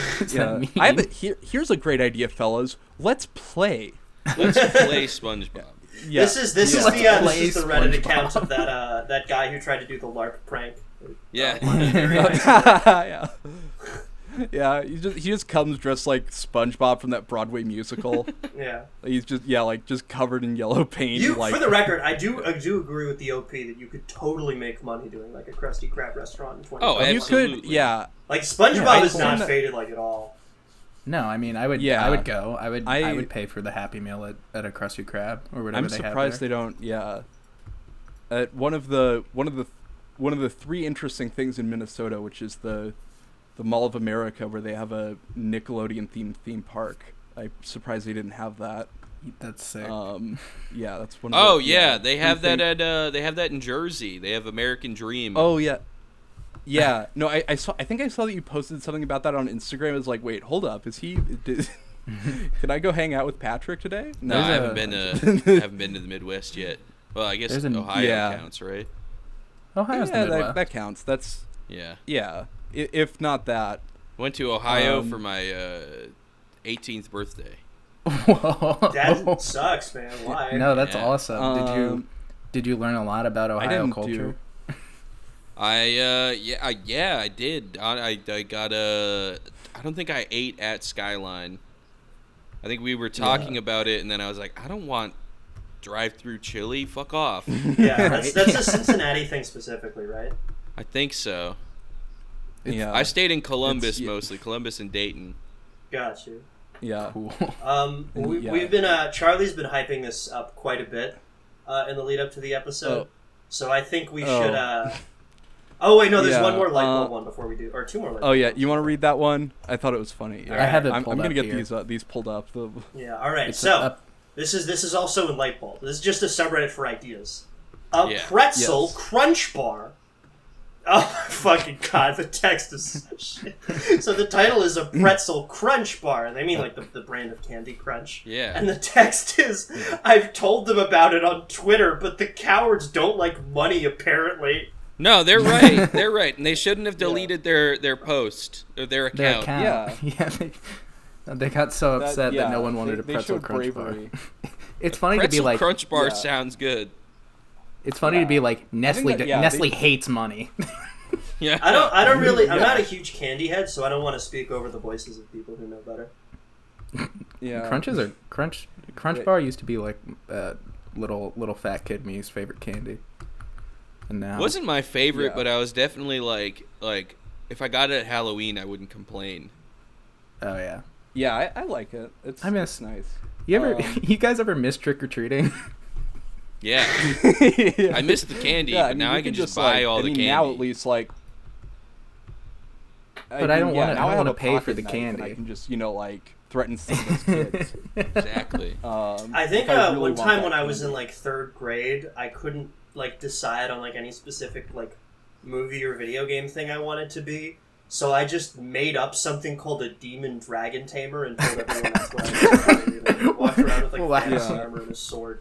does yeah. that mean? I have a, here, here's a great idea, fellas. Let's play. Let's play SpongeBob. Yeah. This is this yeah. is the uh, this is the Reddit SpongeBob. account of that uh that guy who tried to do the LARP prank. Yeah. yeah. Yeah, he just he just comes dressed like SpongeBob from that Broadway musical. Yeah. He's just yeah, like just covered in yellow paint. You, like for the record, I do I do agree with the OP that you could totally make money doing like a Krusty Krab restaurant in 20. Oh, you could yeah. Like SpongeBob I is not told- faded like at all. No, I mean, I would. Yeah. I would go. I would. I, I- would pay for the Happy Meal at, at a Krusty Krab or whatever I'm they surprised have they don't. Yeah. At one of the one of the one of the three interesting things in Minnesota, which is the the Mall of America, where they have a Nickelodeon themed theme park. I'm surprised they didn't have that. That's sick. Um, yeah, that's one. Of Oh the, yeah, they have that thing- at uh they have that in Jersey. They have American Dream. Oh yeah, yeah. No, I, I saw. I think I saw that you posted something about that on Instagram. I was like, wait, hold up. Is he? Did, can I go hang out with Patrick today? no, I haven't a- been to haven't been to the Midwest yet. Well, I guess There's an- Ohio Yeah. counts, right? Ohio's yeah, the that, that counts. That's Yeah. yeah. I- If not that, Went to Ohio Um, for my uh, 18th birthday. Whoa. That sucks, man. Why? no, that's Yeah. awesome. did you Um, did you learn a lot about Ohio didn't culture? I uh yeah I, yeah I did I, I I got a I don't think I ate at Skyline. I think we were talking about it and then I was like I don't want drive through chili. Fuck off. Yeah, that's that's a Cincinnati thing specifically, right? I think so. Yeah. I stayed in Columbus yeah. mostly, Columbus and Dayton. Got you. yeah. Cool. Um, we, Yeah. we've been uh, Charlie's been hyping this up quite a bit uh, in the lead up to the episode, Oh. so I think we Oh. should. Uh... Oh wait, no, there's Yeah, one more light bulb uh, one before we do, or two more. Light Oh yeah, you want to read that one? I thought it was funny. Yeah, I have it I'm, I'm gonna get here. these uh, these pulled up. The, Yeah. All right. It's so up- this is this is also in light bulb. This is just a subreddit for ideas. A Yeah. pretzel Yes. crunch bar. Oh my fucking god! The text is so shit. So the title is a pretzel crunch bar, they mean like the, the brand of Candy Crunch. Yeah. And the text is, I've told them about it on Twitter, but the cowards don't like money, apparently. No, they're right. they're right, and they shouldn't have deleted their their post or their account. Their account. Yeah. Yeah. they, they got so upset that, yeah, no one wanted they, a pretzel crunch bravery. bar. It's funny to be like. Pretzel Crunch Bar Yeah. sounds good. It's funny to be like Nestle. that- yeah, Nestle they- hates money. Yeah. I don't. I don't really. I'm Yeah. not a huge candy head, so I don't want to speak over the voices of people who know better. Yeah. Crunches are crunch. Crunch Wait. bar used to be like uh, little little fat kid me's favorite candy. And now Wasn't my favorite, Yeah. but I was definitely like like if I got it at Halloween, I wouldn't complain. Oh yeah. Yeah, I, I like it. It's I miss- it's nice. You ever? Um, you guys ever miss trick or treating? Yeah. yeah. I missed the candy, Yeah, but mean, now I can could just buy like, all I the mean, candy. Now at least like. But I don't yeah, wanna- I now don't wanna pay for the candy. I can just you know like threaten some of those kids. Exactly. Um, I think if uh, really one time that when I was in like third grade, I couldn't like decide on like any specific like movie or video game thing I wanted to be. So I just made up something called a demon dragon tamer and told everyone that's what I was doing. Like, walked around with like Wow. Yeah. armor and a sword.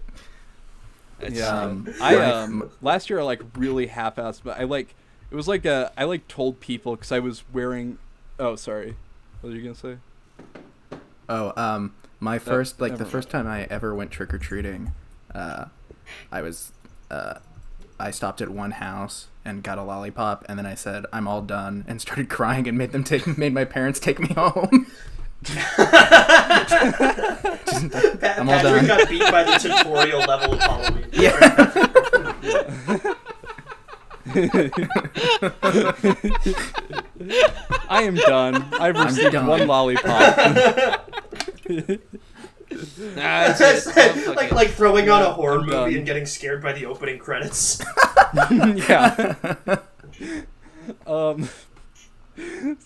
That's, Yeah, Um, I my- um last year I like really half-assed, but I like it was like a I like told people because I was wearing. Oh, sorry. What were you gonna say? Oh, um, my first like never the first time I ever went trick or treating, uh, I was, uh, I stopped at one house and got a lollipop, and then I said I'm all done and started crying and made them take made my parents take me home. Pa- I'm all Patrick done. got beat by the tutorial level of Halloween. yeah. I am done. I've received done. one lollipop. Nah, it's just- I'm like like throwing on a horror I'm movie done. and getting scared by the opening credits. yeah. Um.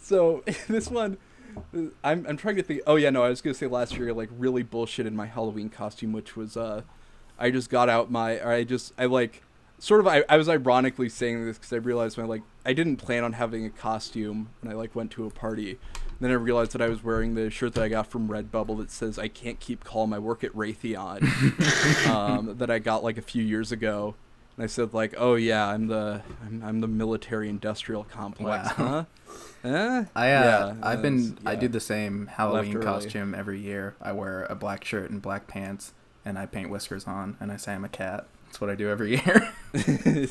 So this one, I'm I'm trying to think. Oh yeah, no, I was gonna say last year like really bullshit in my Halloween costume, which was uh, I just got out my or I just I like sort of I, I was ironically saying this because I realized when I, like I didn't plan on having a costume when I like went to a party. Then I realized that I was wearing the shirt that I got from Redbubble that says "I can't keep calm. I work at Raytheon," um, that I got like a few years ago. And I said like, "Oh yeah, I'm the I'm, I'm the military industrial complex, Wow. huh?" Eh? I uh, Yeah, I've been that's- I do the same Halloween costume every year. I wear a black shirt and black pants, and I paint whiskers on, and I say I'm a cat. That's what I do every year.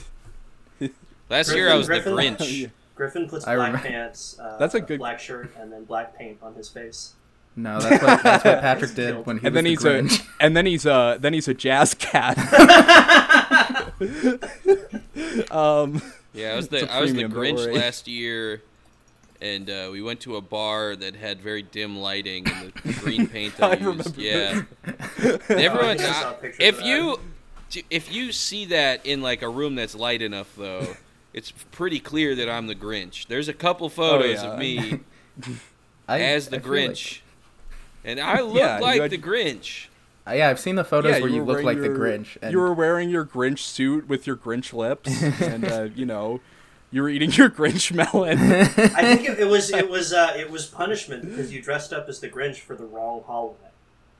Last Griffin- year I was the Griffin- Grinch. Griffin puts I black remember- pants, uh, That's a good- black shirt, and then black paint on his face. no, that's what that's what Patrick did when he and was then the he's Grinch. a and then he's a then he's a jazz cat. um, Yeah, I was the a I was the Grinch worry. last year, and uh, we went to a bar that had very dim lighting and the green paint I, I used. remember Yeah, Oh, everyone. think I saw a picture if you if you see that in like a room that's light enough, though, it's pretty clear that I'm the Grinch. There's a couple photos Oh, yeah. of me I, as the I feel like- Grinch, and I look Yeah, like had- the Grinch. Uh, yeah, I've seen the photos yeah, where you, were look like wearing the Grinch. And You were wearing your Grinch suit with your Grinch lips, and uh, you know, you were eating your Grinch melon. I think it, it was it was uh, it was punishment because you dressed up as the Grinch for the wrong holiday.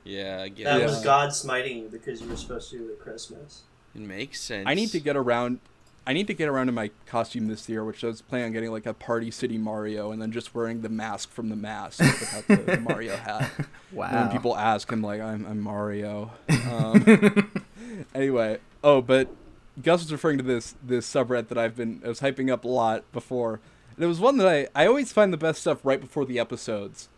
Yeah, I guess That Yeah. was God smiting you because you were supposed to do it at Christmas. it makes sense. I need to get around. I need to get around in my costume this year, which I was planning on getting like a Party City Mario, and then just wearing the mask from the mask without the, the Mario hat. wow. And when people ask, I'm like, I'm, I'm Mario. Um, anyway, oh, but Gus was referring to this this subreddit that I've been I was hyping up a lot before, and it was one that I I always find the best stuff right before the episodes,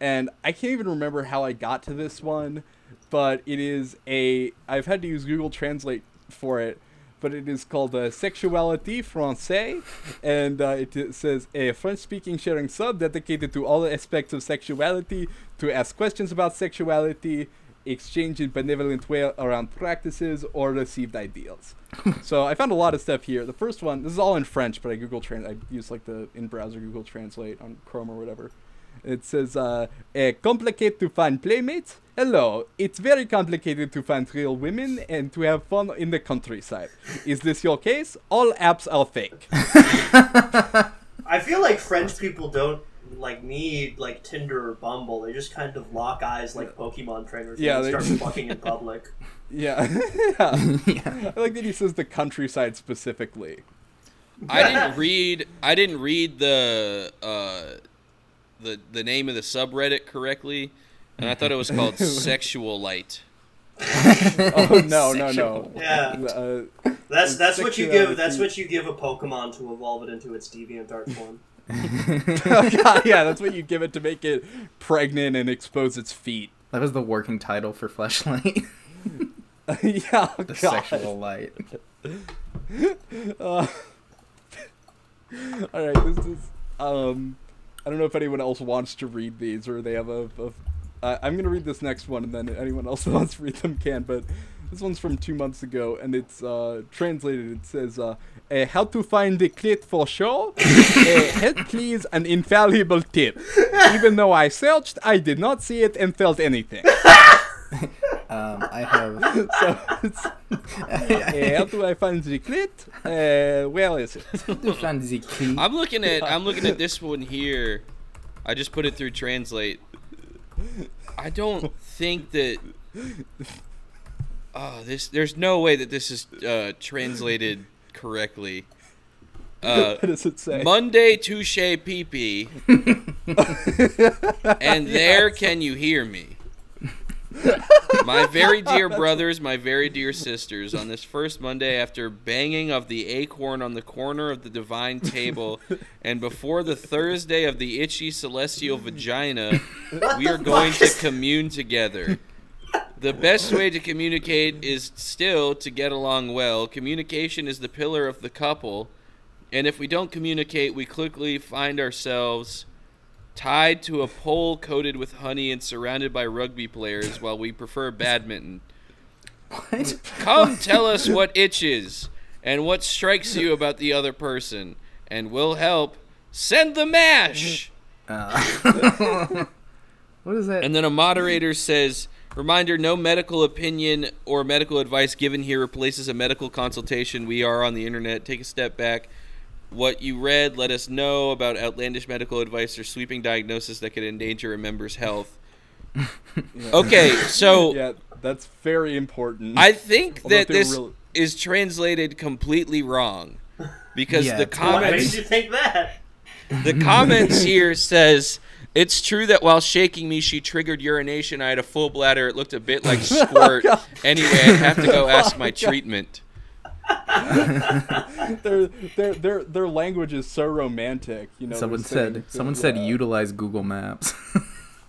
and I can't even remember how I got to this one, but it is a I've had to use Google Translate for it. But it is called uh, Sexuality Français, and uh, it, it says a French-speaking sharing sub dedicated to all aspects of sexuality, to ask questions about sexuality, exchange in benevolent way around practices, or received ideals. so I found a lot of stuff here. The first one, this is all in French, but I Google Trans, I use like the in-browser Google Translate on Chrome or whatever. It says, uh, eh, complicated to find playmates? Hello, it's very complicated to find real women and to have fun in the countryside. Is this your case? All apps are fake. I feel like French people don't like need like Tinder or Bumble. They just kind of lock eyes like Pokemon trainers Yeah, and they start just- fucking in public. Yeah. yeah. I like that he says the countryside specifically. I didn't read. I didn't read the uh, the the name of the subreddit correctly, and I thought it was called Sexual Light. Oh no, no, no. Yeah. Uh, That's that's what you give. That's what you give a Pokemon to evolve it into its deviant art form. God, yeah, that's what you give it to make it pregnant and expose its feet. That was the working title for Fleshlight. yeah, oh, the God. sexual light. Uh, all right, this is. Um, I don't know if anyone else wants to read these or they have a. a uh, I'm gonna read this next one, and then anyone else that wants to read them can. But this one's from two months ago, and it's uh, translated. It says, uh, eh, "How to find the clit for sure? Eh, help, please, an infallible tip. Even though I searched, I did not see it and felt anything. Um, I have. so it's, eh, how do I find the clit? Uh, where is it? find the key. I'm looking at. I'm looking at this one here. I just put it through Translate. I don't think that. Oh, this. There's no way that this is uh, translated correctly. Uh, what does it say? Monday touche pee pee. and there can you hear me. my very dear brothers, my very dear sisters, on this first Monday after banging of the acorn on the corner of the divine table, and before the Thursday of the itchy celestial vagina, we are going to commune together. The best way to communicate is still to get along well. Communication is the pillar of the couple. And if we don't communicate, we quickly find ourselves tied to a pole coated with honey and surrounded by rugby players while we prefer badminton. What? Come tell us what itches and what strikes you about the other person, and we'll help. Send the mash! Uh, what is that? And then a moderator says, Reminder no medical opinion or medical advice given here replaces a medical consultation. We are on the internet. Take a step back. What you read, let us know about outlandish medical advice or sweeping diagnosis that could endanger a member's health. Yeah. Okay, so yeah, that's very important. I think Although that this real- is translated completely wrong because Yeah, the it's- What comments makes you think that? the comments here says it's true that while shaking me she triggered urination. I had a full bladder. It looked a bit like squirt. anyway, I have to go ask my treatment. their their their their language is so romantic. You know. someone said that, someone said uh, utilize Google Maps.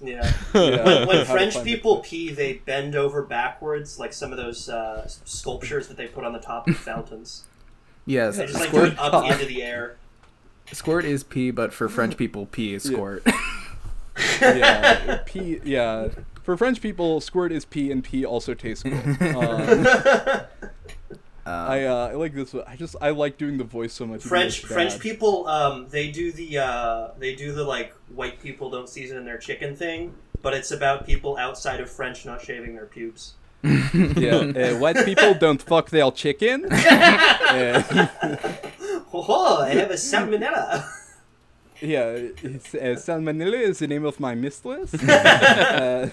Yeah. yeah, When, when French people it. pee, they bend over backwards, like some of those uh, sculptures that they put on the top of fountains. yes, They just like do squirt it up into the air. squirt is pee, but for French people, pee is squirt. yeah, pee. Yeah, for French people, squirt is pee, and pee also tastes good. Um, I uh, I like this. one. I just I like doing the voice so much. French French people, um, they do the uh, they do the like white people don't season their chicken thing, but it's about people outside of French not shaving their pubes. Yeah, uh, white people don't fuck their chicken. Uh, Oh, I have a salmonella. Yeah, it's, uh, Salmonella is the name of my mistress. Uh,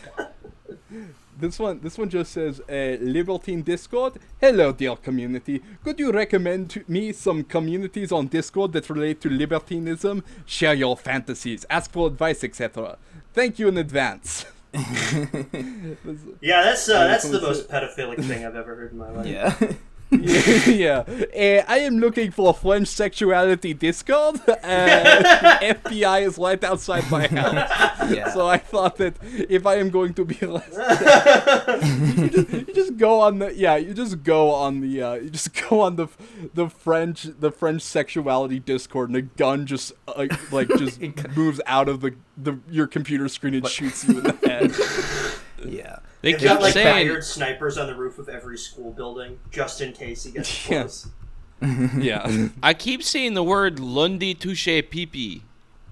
this one, this one just says uh, Libertine Discord. Hello, dear community. Could you recommend to me some communities on Discord that relate to libertinism? Share your fantasies, ask for advice, etc. Thank you in advance. yeah, that's uh, that's the most pedophilic thing I've ever heard in my life. yeah. yeah, uh, I am looking for French sexuality Discord. Uh, FBI is right outside my house. yeah. So I thought that if I am going to be less, you, just, you just go on the yeah, you just go on the uh, you just go on the the French the French sexuality Discord, and a gun just uh, like just moves out of the, the your computer screen and shoots you in the head. yeah. They They've keep got like saying hired snipers on the roof of every school building just in case he gets Yeah. close. yeah, I keep seeing the word lundi touche pipi.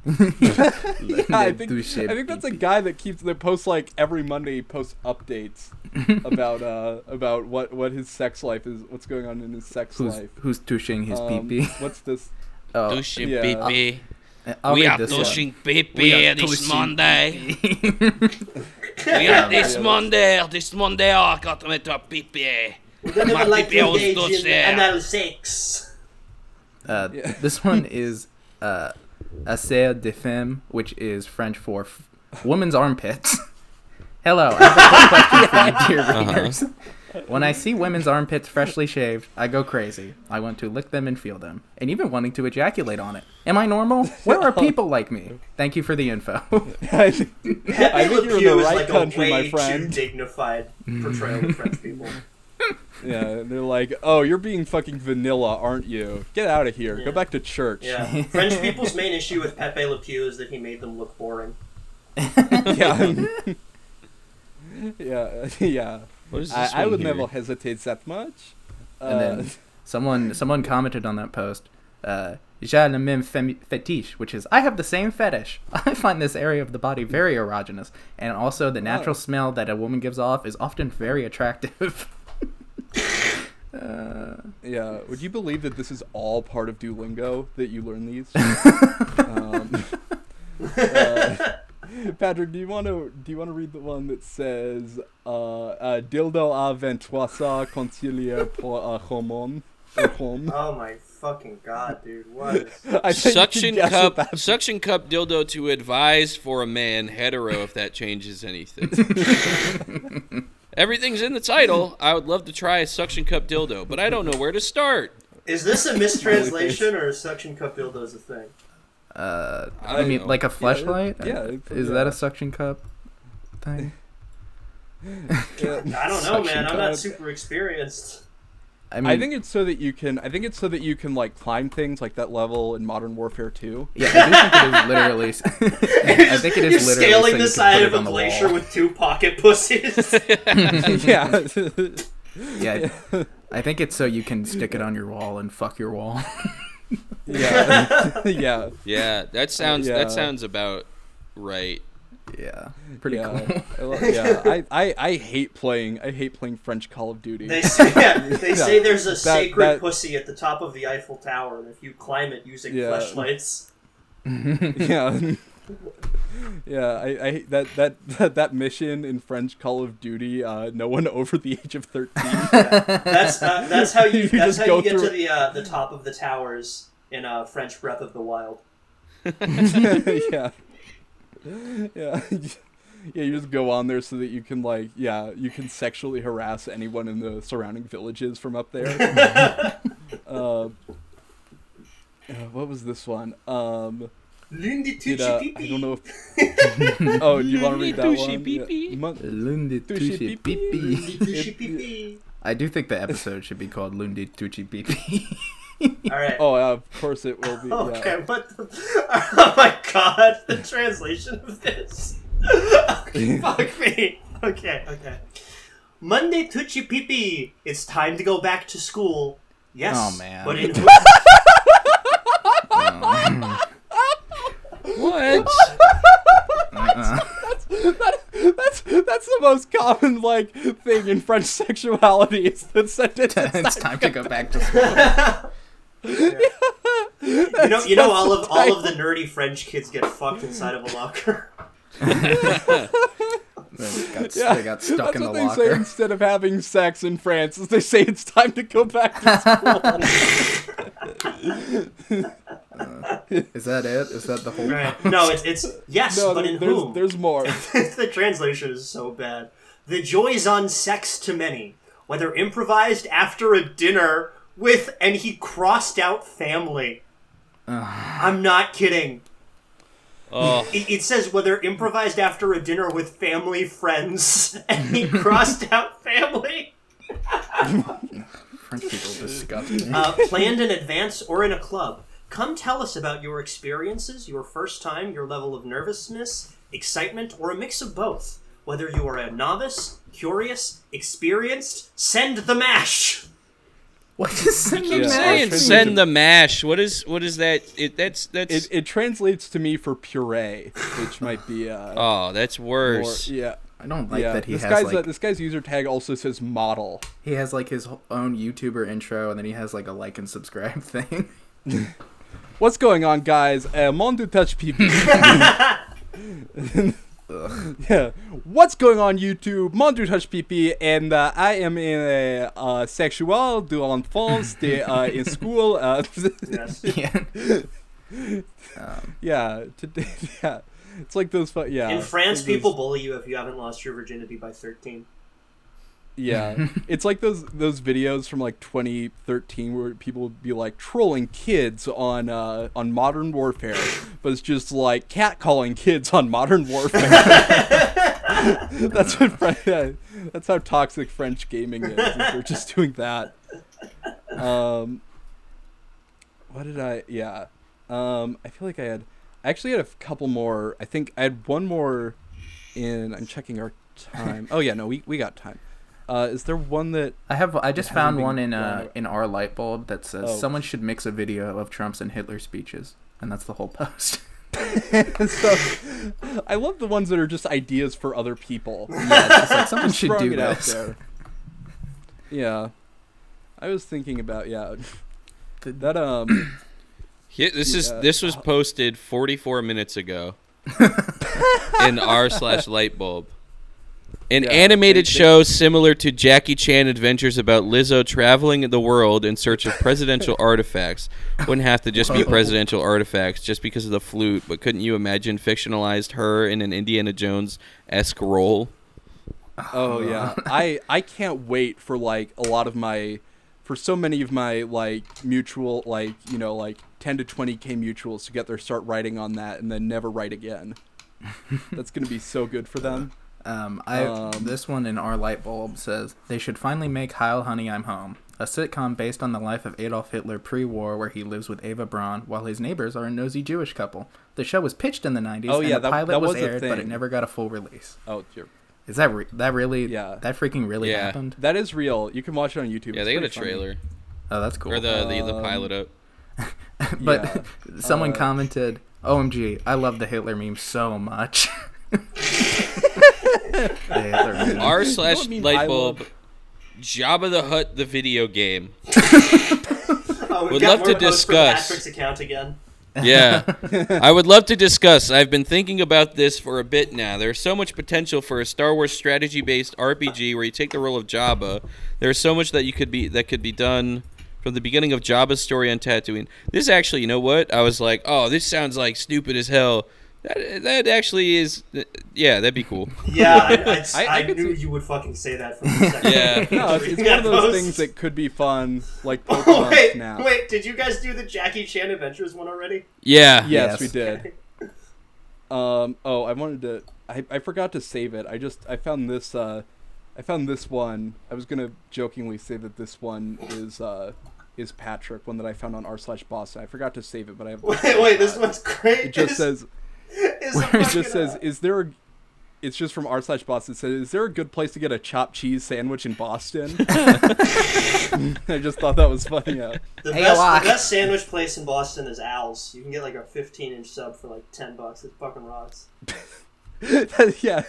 yeah. I think I think that's a guy that keeps that posts like every Monday he posts updates about uh about what what his sex life is, what's going on in his sex Who's life. who's touching his Um, pee What's this? Oh, Touche yeah. pipi. I'll we are this one. touching We are this touching Monday. pee. We are this. Monday, this Monday, I got to meet a pipi. We don't My even like pipi to was engage touched in there. anal sex. Uh, Yeah. This one is uh, assez de femme, which is French for f- woman's armpits. Hello, I have a question for you, dear Uh-huh. Readers. When I see women's armpits freshly shaved, I go crazy. I want to lick them and feel them, and even wanting to ejaculate on it. Am I normal? Where are people like me? Thank you for the info. I think, you're in Pepe Le Pew the is right like country, a my way friend. too dignified portrayal of French people. Yeah, they're like, oh, you're being fucking vanilla, aren't you? Get out of here. Yeah. Go back to church. Yeah, French people's main issue with Pepe Le Pew is that he made them look boring. yeah. yeah, yeah. What is this I, I would here? never hesitate that much. And then Uh, someone someone commented on that post. Uh, J'ai le même fétiche, which is I have the same fetish. I find this area of the body very erogenous, and also the natural Oh. smell that a woman gives off is often very attractive. uh, yeah, would you believe that this is all part of Duolingo that you learn these? um, uh, Patrick, do you want to do you want to read the one that says uh, uh, dildo a ventoisa concilier pour a hormone? a home? Oh my fucking god, dude! What? Is... I think you can Suction guess what cup, suction cup dildo to advise for a man hetero if that changes anything. Everything's in the title. I would love to try a suction cup dildo, but I don't know where to start. Is this a mistranslation or a suction cup dildo dildos a thing? Uh, I I, mean, know. like a Yeah, Fleshlight. yeah, it's- is yeah. that a suction cup thing? Yeah. I don't know, Suction man. I'm not super experienced. I mean, I think it's so that you can. I think it's so that you can like climb things like that level in Modern Warfare 2. yeah, I think it is literally. I think it is You're literally scaling you the side of a glacier wall. with two pocket pussies. yeah. Yeah, I think it's so you can stick it on your wall and fuck your wall. Yeah. yeah. Yeah, that sounds yeah. that sounds about right. Yeah, pretty yeah, cool. I yeah. I, I, I hate playing. I hate playing French Call of Duty. They say, yeah, they Yeah. say there's a sacred that- pussy at the top of the Eiffel Tower, and if you climb it using Yeah. Fleshlights, yeah. Yeah, I, I that, that that that mission in French Call of Duty. Uh, no one over the age of thirteen. that's uh, that's how you, You that's how you get to the uh, the top of the towers in uh, French Breath of the Wild. yeah, yeah, yeah. You just go on there so that you can like, yeah, you can sexually harass anyone in the surrounding villages from up there. uh, uh, what was this one? Um, Lundi did, tucci uh, I don't know. If... oh, do you want to read that one? pee-pee. Yeah. Mon- Lundi Tushy Tucci pee-pee. Pipi. Lundi tucci pipi. I do think the episode should be called Lundi Tucci Pipi. All right. Oh, yeah, of course it will be. Okay, Yeah. what the... Oh my god, the translation of this. okay, fuck me. Okay, okay. Monday Tucci Pipi. It's time to go back to school. Yes. Oh, man. But in What? Uh-uh. That's that's the most common like thing in French sexuality. Is the sentence. it's time to go back to school. you know, you know, all of all of the nerdy French kids get fucked inside of a locker. They got, Yeah, they got stuck That's in the what they say instead of having sex in France. Is they say it's time to go back to school. Uh, is that it? Is that the whole? Right. No, it's it's yes, no, but there- in there's whom? there's more. the translation is so bad. The joys on sex to many, whether improvised after a dinner with, and he crossed out family. I'm not kidding. Oh, It, it says whether improvised after a dinner with family friends, and he crossed out family. French people disgust me. Uh, planned in advance or in a club. Come tell us about your experiences, your first time, your level of nervousness, excitement, or a mix of both. Whether you are a novice, curious, experienced, send the mash. What is send the Yeah. saying mash? send the mash. What is what is that? It that's that's It, it translates to me for puree, which might be uh, oh that's more, worse. yeah. I don't like yeah, that he this has guy's like uh, this guy's user tag also says model. he has like his own YouTuber intro, and then he has like a like and subscribe thing. What's going on, guys? Uh, Mon du touch people. yeah. What's going on, YouTube? Mon du touch pipi, and uh, I am in a uh, sexual de l'enfance de, uh, in school. Uh, Yes. yeah. um, yeah. Today, yeah. It's like those. fu- Yeah. In France, like those- people bully you if you haven't lost your virginity by 13. Yeah, it's like those those videos from like 2013 where people would be like trolling kids on uh, on Modern Warfare, but it's just like catcalling kids on Modern Warfare. that's what yeah, that's how toxic French gaming is. is they're just doing that. Um, what did I? Yeah, um, I feel like I had. I actually had a couple more. I think I had one more. In I'm checking our time. Oh yeah, no, we we got time. Uh, is there one that I have. I just found one in gone uh out. in our light bulb that says Oh. someone should mix a video of Trump's and Hitler speeches, and that's the whole post. so I love the ones that are just ideas for other people. yeah, it's like someone should do it out this. there. Yeah, I was thinking about yeah that um Yeah, this is Yeah. this was posted 44 minutes ago in r slash light bulb. An Yeah, animated they- they- show similar to Jackie Chan adventures about Lizzo traveling the world in search of presidential artifacts. Wouldn't have to just be oh. presidential artifacts just because of the flute, but couldn't you imagine fictionalized her in an Indiana Jones esque role? oh yeah I I can't wait for like a lot of my for so many of my like mutual like you know like 10 to 20k mutuals to get their start writing on that and then never write again. That's gonna be so good for them. Um, I Um, this one in our light bulb says they should finally make Heil Honey I'm Home, a sitcom based on the life of Adolf Hitler pre-war, where he lives with Ava Braun while his neighbors are a nosy Jewish couple. The show was pitched in the '90s, Oh, and yeah, the that- pilot that was, was aired, but it never got a full release. Oh, you're, Is that re- that really? Yeah. that freaking really Yeah. happened. that is real. You can watch it on YouTube. Yeah, It's they got a pretty funny. trailer Oh, that's cool. or the the, the Um, pilot up. but yeah. someone Uh, commented, "OMG, I love the Hitler meme so much." Yeah, they're good. R slash mean I light bulb. Jabba the Hutt, the video game. Oh, Would love to discuss. Patrick's account again. Yeah. I would love to discuss. I've been thinking about this for a bit now. There's so much potential for a Star Wars strategy based RPG where you take the role of Jabba. There's so much that you could be that could be done from the beginning of Jabba's story on Tatooine. This actually, you know what? I was like, "Oh, this sounds like stupid as hell." That, that actually is yeah, that'd be cool. Yeah, I, I, I- I, I knew see- you would fucking say that from the second. Yeah. No, it's, it's one of those things that could be fun, like Oh, wait, Snap. wait, did you guys do the Jackie Chan Adventures one already? Yeah. Yes, Yes. we did. Um. Oh, I wanted to. I, I forgot to save it. I just I found this. Uh, I found this one. I was gonna jokingly say that this one is uh is Patrick, one that I found on r slash Boston. I forgot to save it, but I have. Wait, wait, this one's great. It just says. Is It just says, uh, "Is there?" a It's just from r slash Boston. It says, "Is there a good place to get a chopped cheese sandwich in Boston?" I just thought that was funny. Yeah. the, Hey, best, the best sandwich place in Boston is Al's. You can get like a 15 inch sub for like 10 bucks. It fucking rocks. yeah,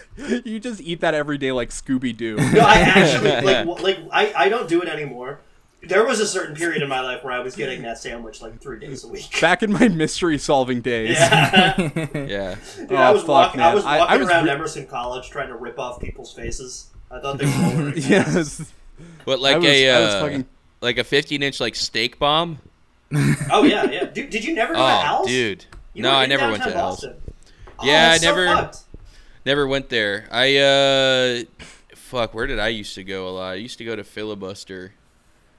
you just eat that every day like Scooby Doo. No, I actually like w- like I, I don't do it anymore. There was a certain period in my life where I was getting that sandwich like three days a week. Back in my mystery solving days. Yeah. Yeah. Dude, I Oh, was fuck, walking. I was walking I was around re- Emerson College trying to rip off people's faces. I thought they were all yes. What like I was, a I was uh, fucking. like a 15 inch like steak bomb? Oh yeah, yeah. Dude, did you never go to Oh, Al's? dude. You no, I never went to downtown Al's. Boston. Oh, Yeah, I so never- fucked. Never went there. I uh fuck, where did I used to go a lot? I used to go to filibuster.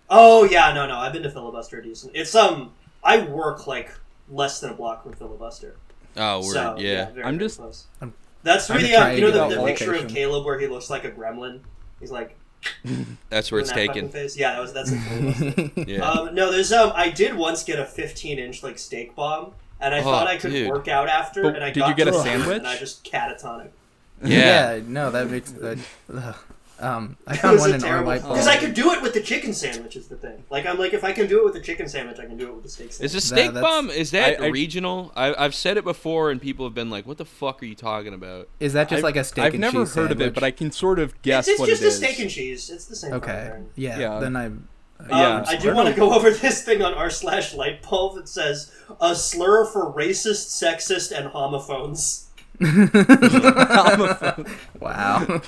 Oh yeah, no, no. I've been to filibuster decent. It's um, I work like less than a block from filibuster. Oh, word, So yeah. very, I'm very just- close. I'm- That's I'm really trying um, you know the, the picture of. Caleb where he looks like a gremlin. He's like That's where it's that taken. Face. Yeah, that was that's in. Yeah. Um, no, there's um, I did once get a 15 inch like steak bomb, and I Oh, thought I could dude. work out after, But and I did got you get to a the sandwich? And I just catatonic. yeah. no, that makes that. ugh. Um, I It found was one a in our terrible light because I could do it with the chicken sandwich. Is the thing. Like I'm like if I can do it with the chicken sandwich, I can do it with the steak Is sandwich. a steak that's- bomb is that I- I- regional? I, I've said it before and people have been like, "What the fuck are you talking about?" Is that just I've- like a steak I've and never cheese heard of it, but I can sort of guess it's, it's what just it a steak and cheese. It's the same. Okay. pattern. Yeah. Yeah. Then I. Um, Yeah, I I do don't want to go over this thing on r slash light bulb that says a slur for racist, sexist, and homophones. Wow.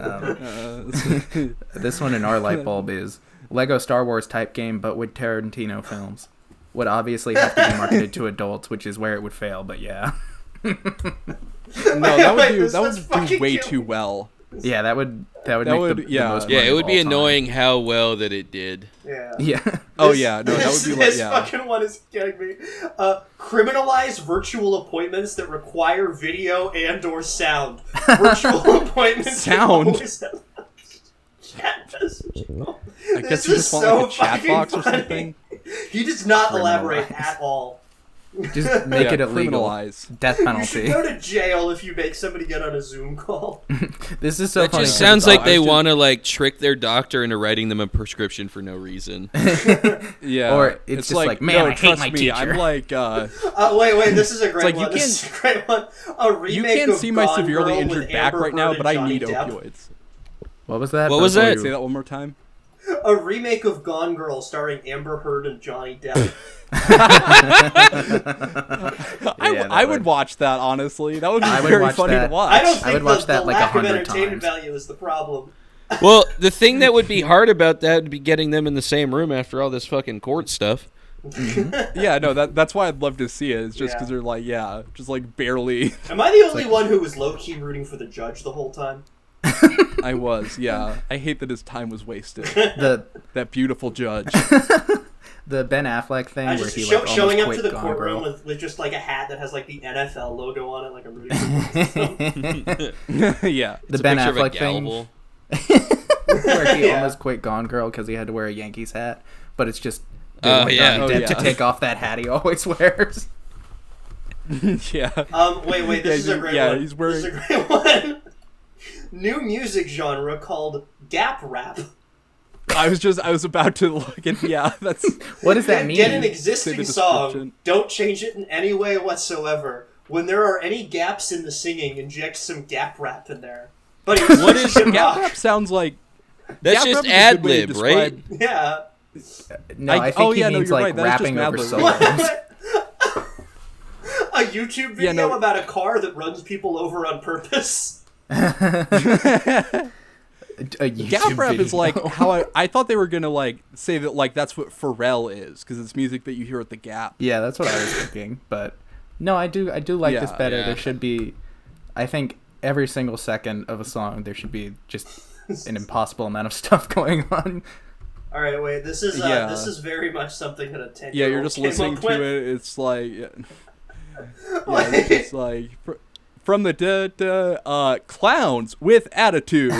Um, this one in our light bulb is Lego Star Wars type game, but with Tarantino films. Would obviously have to be marketed to adults, which is where it would fail. But yeah, no, that would do that one's would do way too me. well. Yeah, that would that would That make would- the, the yeah. most Yeah, it would be all time. annoying how well that it did. Yeah. Yeah. Oh yeah, no, that this, would be like this yeah. fucking one is getting me. Uh, criminalize virtual appointments that require video and or sound. Virtual appointments. Sound? Chat. I This guess you is just want so like a chat fucking box or funny. something. He does not elaborate at all. Just make yeah, it illegal. criminalize. Death You should penalty. go to jail if you make somebody get on a Zoom call. This is so That funny. just 'cause sounds like they I was just- want to like trick their doctor into writing them a prescription for no reason. Yeah, Or it's just like, "Man, no, I hate trust my me, teacher." I'm like, uh, Uh, wait, wait, this is a great like, you one. This is a great one. A remake you can't of see my severely injured back Amber right now, but I need Depp. opioids. What was that? What was Both of that? you. Say that one more time. A remake of Gone Girl starring Amber Heard and Johnny Depp. I, Yeah, I would would- watch that honestly. That would be I very watch funny that. to watch. I don't I think would watch the, that the like a lack of hundred entertainment times. value is the problem. well, the thing that would be hard about that would be getting them in the same room after all this fucking court stuff. Yeah, no, that that's why I'd love to see it. It's just Yeah. because they're like, yeah, just like barely. Am I the only one who was low key rooting for the judge the whole time? I was, yeah. I hate that his time was wasted. The That beautiful judge. the Ben Affleck thing I where just he show, like showing up to the Gone courtroom with, with just like a hat that has like the NFL logo on it, like I'm rooting yeah. the Ben picture of a Affleck thing gavel. where he Yeah. almost quit Gone Girl because he had to wear a Yankees hat, but it's just they Oh, want yeah. Johnny Oh, Depp yeah. to take off that hat he always wears. yeah. Um, wait, wait, this Yeah, is a he- great yeah, one. he's This is a great one. New music genre called gap rap. I was just, I was about to look and yeah, that's. What does that mean? Get an Say existing the song, don't change it in any way whatsoever. when there are any gaps in the singing, inject some gap rap in there. But he was What such Gap schmuck. rap sounds like That's gap just rap is a ad good lib, right? Yeah. No, I- I, think oh, he yeah, no, means you're like right, that is just rapping over Mad solos. a YouTube video Yeah, no. about a car that runs people over on purpose. A Gap YouTube rap is like how I, I thought they were gonna like say that like that's what Pharrell is because it's music that you hear at the Gap. Yeah, that's what I was thinking. But no, I do I do like this better. yeah. There should be I think every single second of a song there should be just an impossible amount of stuff going on. All right, wait. This is uh, Yeah. this is very much something that a ten. Yeah, you're just listening to it. It's like yeah, yeah it's just like fr- from the da, da, uh, clowns with attitude.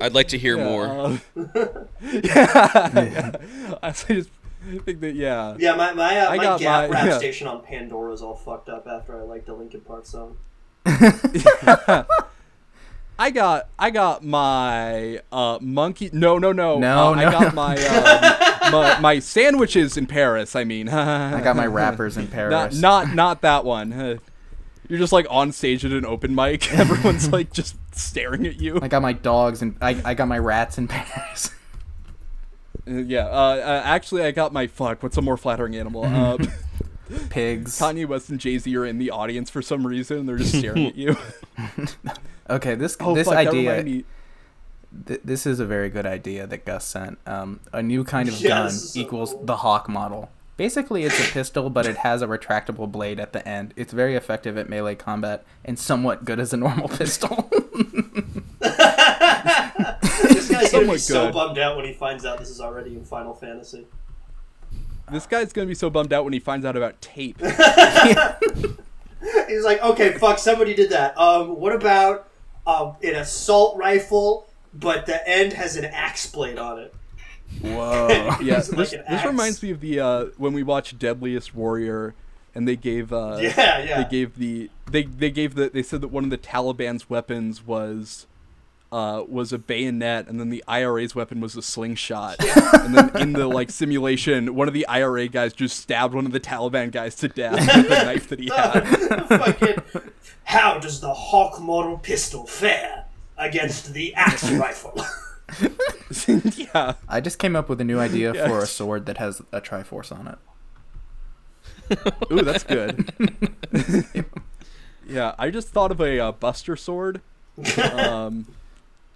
I'd like to hear Yeah, more. uh, yeah, I just think that yeah. Yeah, my my, uh, I my got Gap my- rap yeah. station on Pandora is all fucked up after I liked a Linkin Park song. I got I got my uh monkey no no no No, uh, I got no. my, um, my my sandwiches in Paris I mean I got my rappers in Paris. not not that one you're just like on stage at an open mic everyone's like just staring at you I got my dogs and I, I got my rats in Paris. Uh, yeah uh, uh actually I got my fuck what's a more flattering animal uh Pigs. Kanye West and Jay Z are in the audience for some reason they're just staring at you Okay, this oh this fuck idea th- this is a very good idea that Gus sent. Um, a new kind of Yeah, gun so equals cool. the Hawk model. Basically, it's a pistol, but it has a retractable blade at the end. It's very effective at melee combat and somewhat good as a normal pistol. This guy's gonna be so good. bummed out when he finds out this is already in Final Fantasy. this guy's gonna be so bummed out when he finds out about tape He's like, okay, fuck, somebody did that. Um, what about um, an assault rifle, but the end has an axe blade on it? Whoa. yeah, It's like this, an this axe. reminds me of the uh, when we watched Deadliest Warrior, and they gave uh, Yeah, yeah. they gave the they they gave the they said that one of the Taliban's weapons was uh, was a bayonet, and then the IRA's weapon was a slingshot, and then in the like simulation, one of the IRA guys just stabbed one of the Taliban guys to death with the knife that he had. Fucking, how does the Hawk model pistol fare against the axe rifle? yeah, I just came up with a new idea for a sword that has a Triforce on it. ooh, that's good. yeah, I just thought of a uh, Buster sword. Um,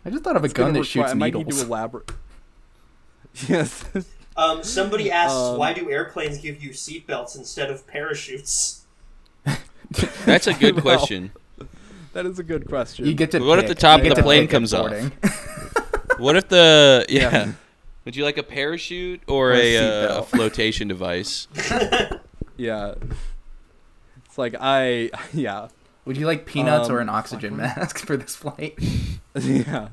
I just thought of a It's gun gonna that require- shoots I might need needles. to elaborate. Yes. Um, somebody asks, Um, why do airplanes give you seatbelts instead of parachutes? That's a good question. that is a good question. You get to. What if the top You of the to plane comes off? What if the yeah? Yeah. Would you like a parachute or, Or a a, uh, a flotation device? yeah. It's like I yeah. Would you like peanuts or Um, an oxygen fuck, mask for this flight? yeah.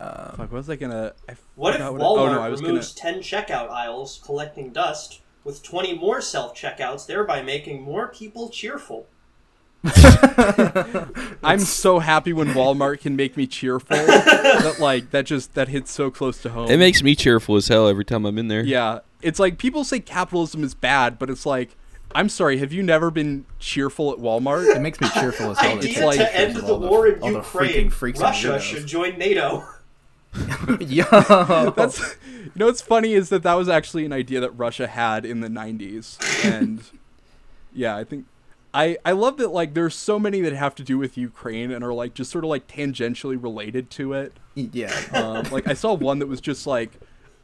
Um, Fuck, what was I gonna I What if forgot Walmart oh, no, I was removes 10 checkout aisles, collecting dust, with 20 more self checkouts, thereby making more people cheerful? I'm so happy when Walmart can make me cheerful. that like that just that hits so close to home. It makes me cheerful as hell every time I'm in there. Yeah. It's like people say capitalism is bad, but it's like I'm sorry, have you never been cheerful at Walmart? it makes me cheerful as hell. to Idea take like- to end of the all war in Ukraine. freaking freaks Russia should join NATO. Yo, That's you know what's funny is that that was actually an idea that Russia had in the 90s and yeah, I think I I love that like there's so many that have to do with Ukraine and are like just sort of like tangentially related to it. yeah. Um, like I saw one that was just like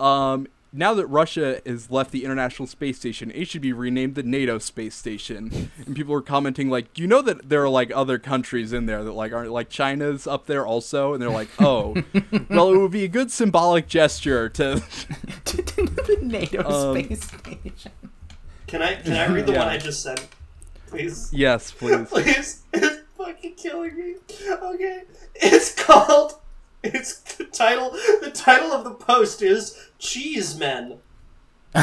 um now that Russia has left the International Space Station, it should be renamed the NATO Space Station. And people were commenting like, you know that there are like other countries in there that like aren't like China's up there also, and they're like, oh, well, it would be a good symbolic gesture to to the NATO Um, space station. Can I can I read the Yeah. one I just sent? Please. yes, please. Please. It's fucking killing me. Okay. It's called it's the title the title of the post is Cheese Men.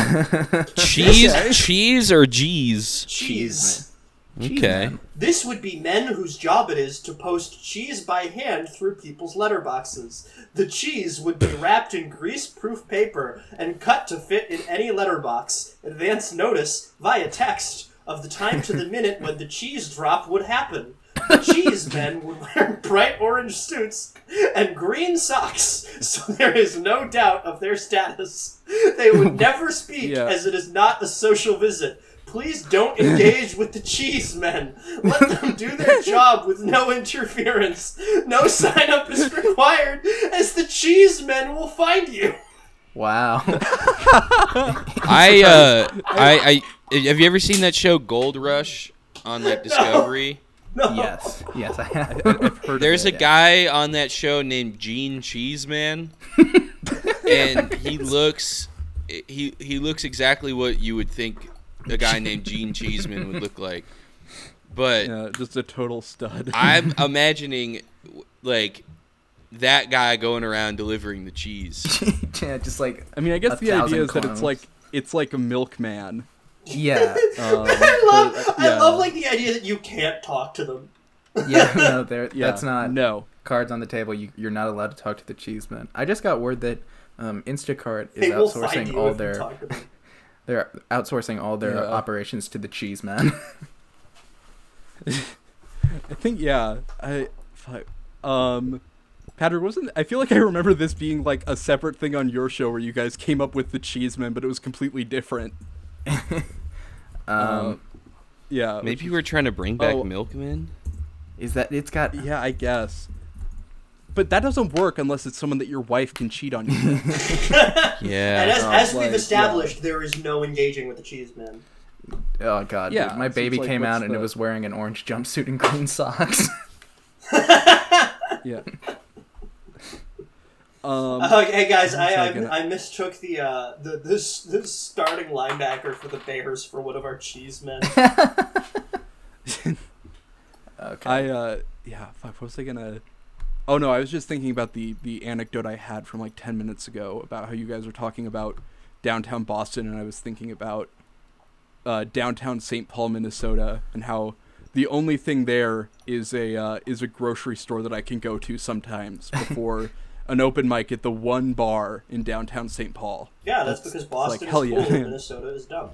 Cheese, Okay. cheese or G's? Cheese. Cheese Okay. man. This would be men whose job it is to post cheese by hand through people's letterboxes. The cheese would be wrapped in grease-proof paper and cut to fit in any letterbox. Advance notice via text of the time to the minute when the cheese drop would happen. The cheese men would wear bright orange suits and green socks, so there is no doubt of their status. They would never speak, Yeah. as it is not a social visit. Please don't engage with the cheese men. Let them do their job with no interference. No sign up is required, as the cheese men will find you. Wow. I uh I I have you ever seen that show Gold Rush on like Discovery? No. Yes. Yes, I have. I've heard There's a of it. guy on that show named Gene Cheeseman, and he looks he he looks exactly what you would think a guy named Gene Cheeseman would look like. But Yeah, just a total stud. I'm imagining like that guy going around delivering the cheese. yeah, just like I mean, I guess the idea thousand is that it's like it's like a milkman. Yeah, Um, I love, but, I yeah. love like the idea that you can't talk to them. yeah. No, there. Yeah, That's not no. cards on the table. You, you're not allowed to talk to the cheeseman. I just got word that um, Instacart is They outsourcing all if you their talk to they're outsourcing all their Yeah. operations to the cheeseman. I think yeah. I fuck. Um, Patrick wasn't. I feel like I remember this being like a separate thing on your show where you guys came up with the cheeseman, but it was completely different. um, Yeah. Maybe you were trying to bring back Oh. Milkman. is that it's got Yeah, I guess. But that doesn't work unless it's someone that your wife can cheat on you. yeah. And as, Oh, as like, we've established, there is no engaging with the cheese men. oh god Yeah, dude, my baby like, came what's out and it was wearing an orange jumpsuit and green socks. yeah. Um, Uh, hey guys, I, One I, second. I mistook the uh the this this starting linebacker for the Bears for one of our cheese men. okay. I uh yeah, fuck, what was I gonna Oh no, I was just thinking about the the anecdote I had from like 10 minutes ago about how you guys were talking about downtown Boston and I was thinking about uh downtown St. Paul, Minnesota and how the only thing there is a uh, is a grocery store that I can go to sometimes before an open mic at the one bar in downtown St. Paul. Yeah, that's, That's- because it's like, Boston hell is yeah. cool and Minnesota is dumb.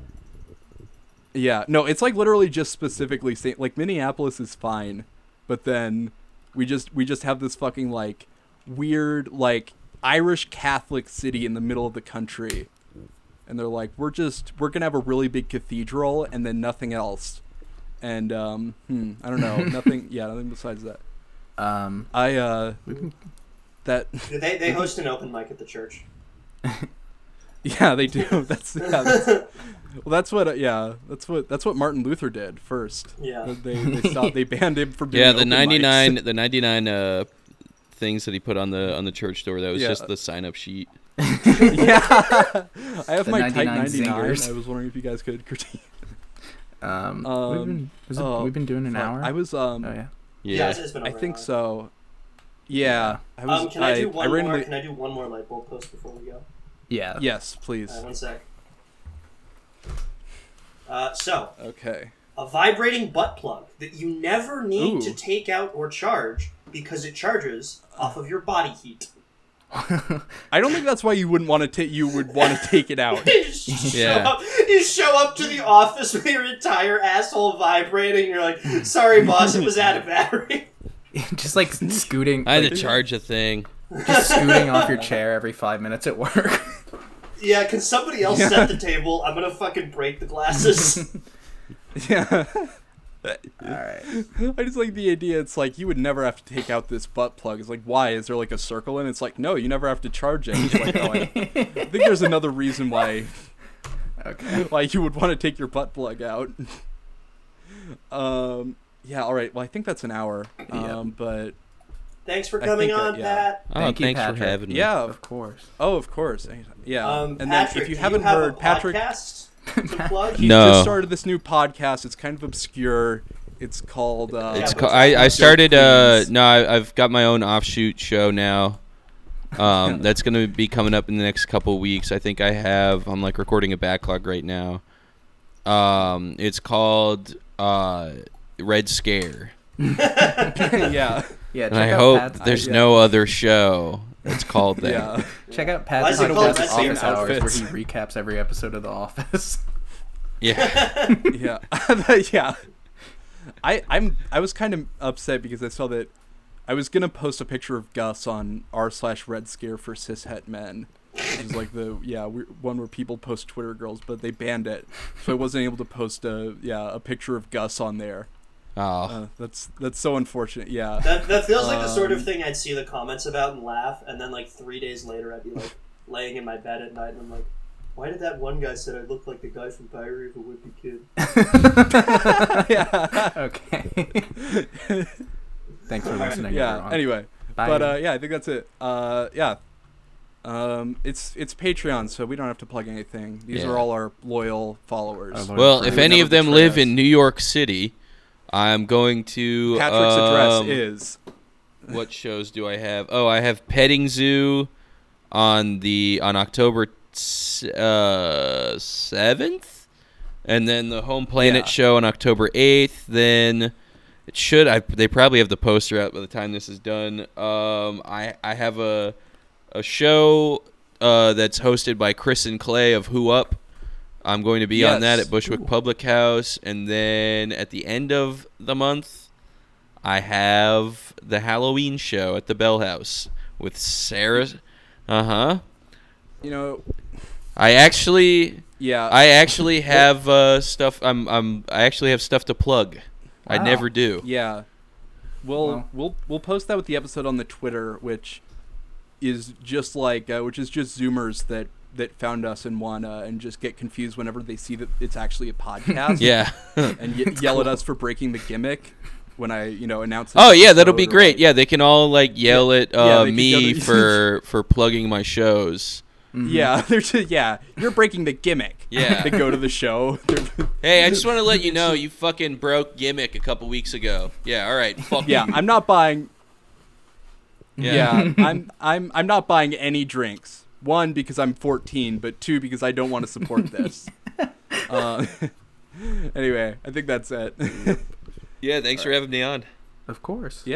Yeah, no, it's like literally just specifically Saint like Minneapolis is fine, but then we just we just have this fucking like weird like Irish Catholic city in the middle of the country. And they're like, we're just we're gonna have a really big cathedral and then nothing else. And um hmm, I don't know, nothing yeah, nothing besides that. um, I uh we can, that They they host an open mic at the church. yeah, they do. That's yeah, that's, well that's what uh, yeah, that's what that's what Martin Luther did first. Yeah. They they stopped, they banned him from doing Yeah, the open mics. 99 the 99 uh things that he put on the on the church door that was Yeah. just the sign up sheet. yeah, I have The my 99 Type 99. zingers. I was wondering if you guys could critique. um, Um, we've been, was it, oh, we've been doing an hour. I was um, oh yeah. Yeah, Yeah. it's, it's been I over an think hour. so. Yeah, I was. Um, can I, do one more? randomly- Can I do one more light bulb post before we go? Yeah. Yes, please. Uh, one sec. Uh, so, Okay. a vibrating butt plug that you never need to take out or charge because it charges off of your body heat. I don't think that's why you wouldn't want to take. You would want to take it out. you, Yeah. show up, you show up to the office with your entire asshole vibrating. You're like, "Sorry, boss, it was out of battery." just like scooting, I had like, to charge a thing. just scooting off your chair every five minutes at work. Yeah, can somebody else set the table? I'm gonna fucking break the glasses. yeah. All right. I just like the idea. It's like you would never have to take out this butt plug. It's like why? Is there like a circle And? It's like no, you never have to charge it. Like, oh, I, I think there's another reason why Okay. why you would want to take your butt plug out. um. Yeah. All right. Well, I think that's an hour. Yeah. Um. But Thanks for coming think, on, yeah. Pat. Oh, Thank you, thanks for having me. yeah. Of course. Oh, of course. Yeah. Um, and then if you haven't have heard, Patrick, podcast to plug. he No. just started this new podcast. It's kind of obscure. It's called. Uh, It's Yeah, ca- but I, I started uh no I, I've got my own offshoot show now. Um, that's gonna be coming up in the next couple weeks. I think I have I'm like recording a backlog right now. Um, it's called uh Red Scare, yeah. Yeah. and Check I out hope Pat's, there's yeah. no other show that's called that. Yeah. check out Why Pat's is it called podcast Red Office Scare? Hours, where he recaps every episode of The Office. Yeah. yeah, yeah. I I'm I was kind of upset because I saw that I was gonna post a picture of Gus on r slash Red Scare for cishet men, which is like the yeah we- one where people post Twitter girls, but they banned it, so I wasn't able to post a yeah a picture of Gus on there. Oh. Uh, that's that's so unfortunate. Yeah. That, that feels like the sort of Um, thing I'd see the comments about and laugh, and then like three days later I'd be like laying in my bed at night and I'm like, why did that one guy said I looked like the guy from Diary of a Wimpy Kid? yeah. Okay. Thanks for listening. yeah. everyone. Anyway, Bye. but uh, yeah, I think that's it. Uh, yeah. Um, it's it's Patreon, so we don't have to plug anything. These Yeah. are all our loyal followers. Our loyal Well, friends. if any of them live us. in New York City, I'm going to. Patrick's address um, is what shows do I have? Oh, I have Petting Zoo on the on October uh, seventh, and then the Home Planet Yeah. show on October eighth. Then it should. I they probably have the poster out by the time this is done. Um, I I have a a show uh, that's hosted by Chris and Clay of Who Up. I'm going to be on that at Bushwick Public House, and then at the end of the month, I have the Halloween show at the Bell House with Sarah. Uh huh. you know I actually, yeah I actually have uh, stuff. I'm, I'm, I actually have stuff to plug. I never do. yeah. We'll Well. we'll we'll post that with the episode on the Twitter, which is just like uh, which is just Zoomers that that found us and wanna and just get confused whenever they see that it's actually a podcast. Yeah. and ye- yell at us for breaking the gimmick when I you know announce. oh yeah, that'll be great. like- Yeah, they can all like yell at uh, they can me for for plugging my shows. Yeah, they're just, yeah. You're breaking the gimmick. Yeah. they go to the show. Hey, I just want to let you know you fucking broke gimmick a couple weeks ago. Yeah, all right. Fuck yeah, you. I'm not buying. Yeah. Yeah, I'm I'm I'm not buying any drinks. One because I'm 14, but two because I don't want to support this. uh, anyway, I think that's it. Yeah, thanks for having me on. Of course. yeah.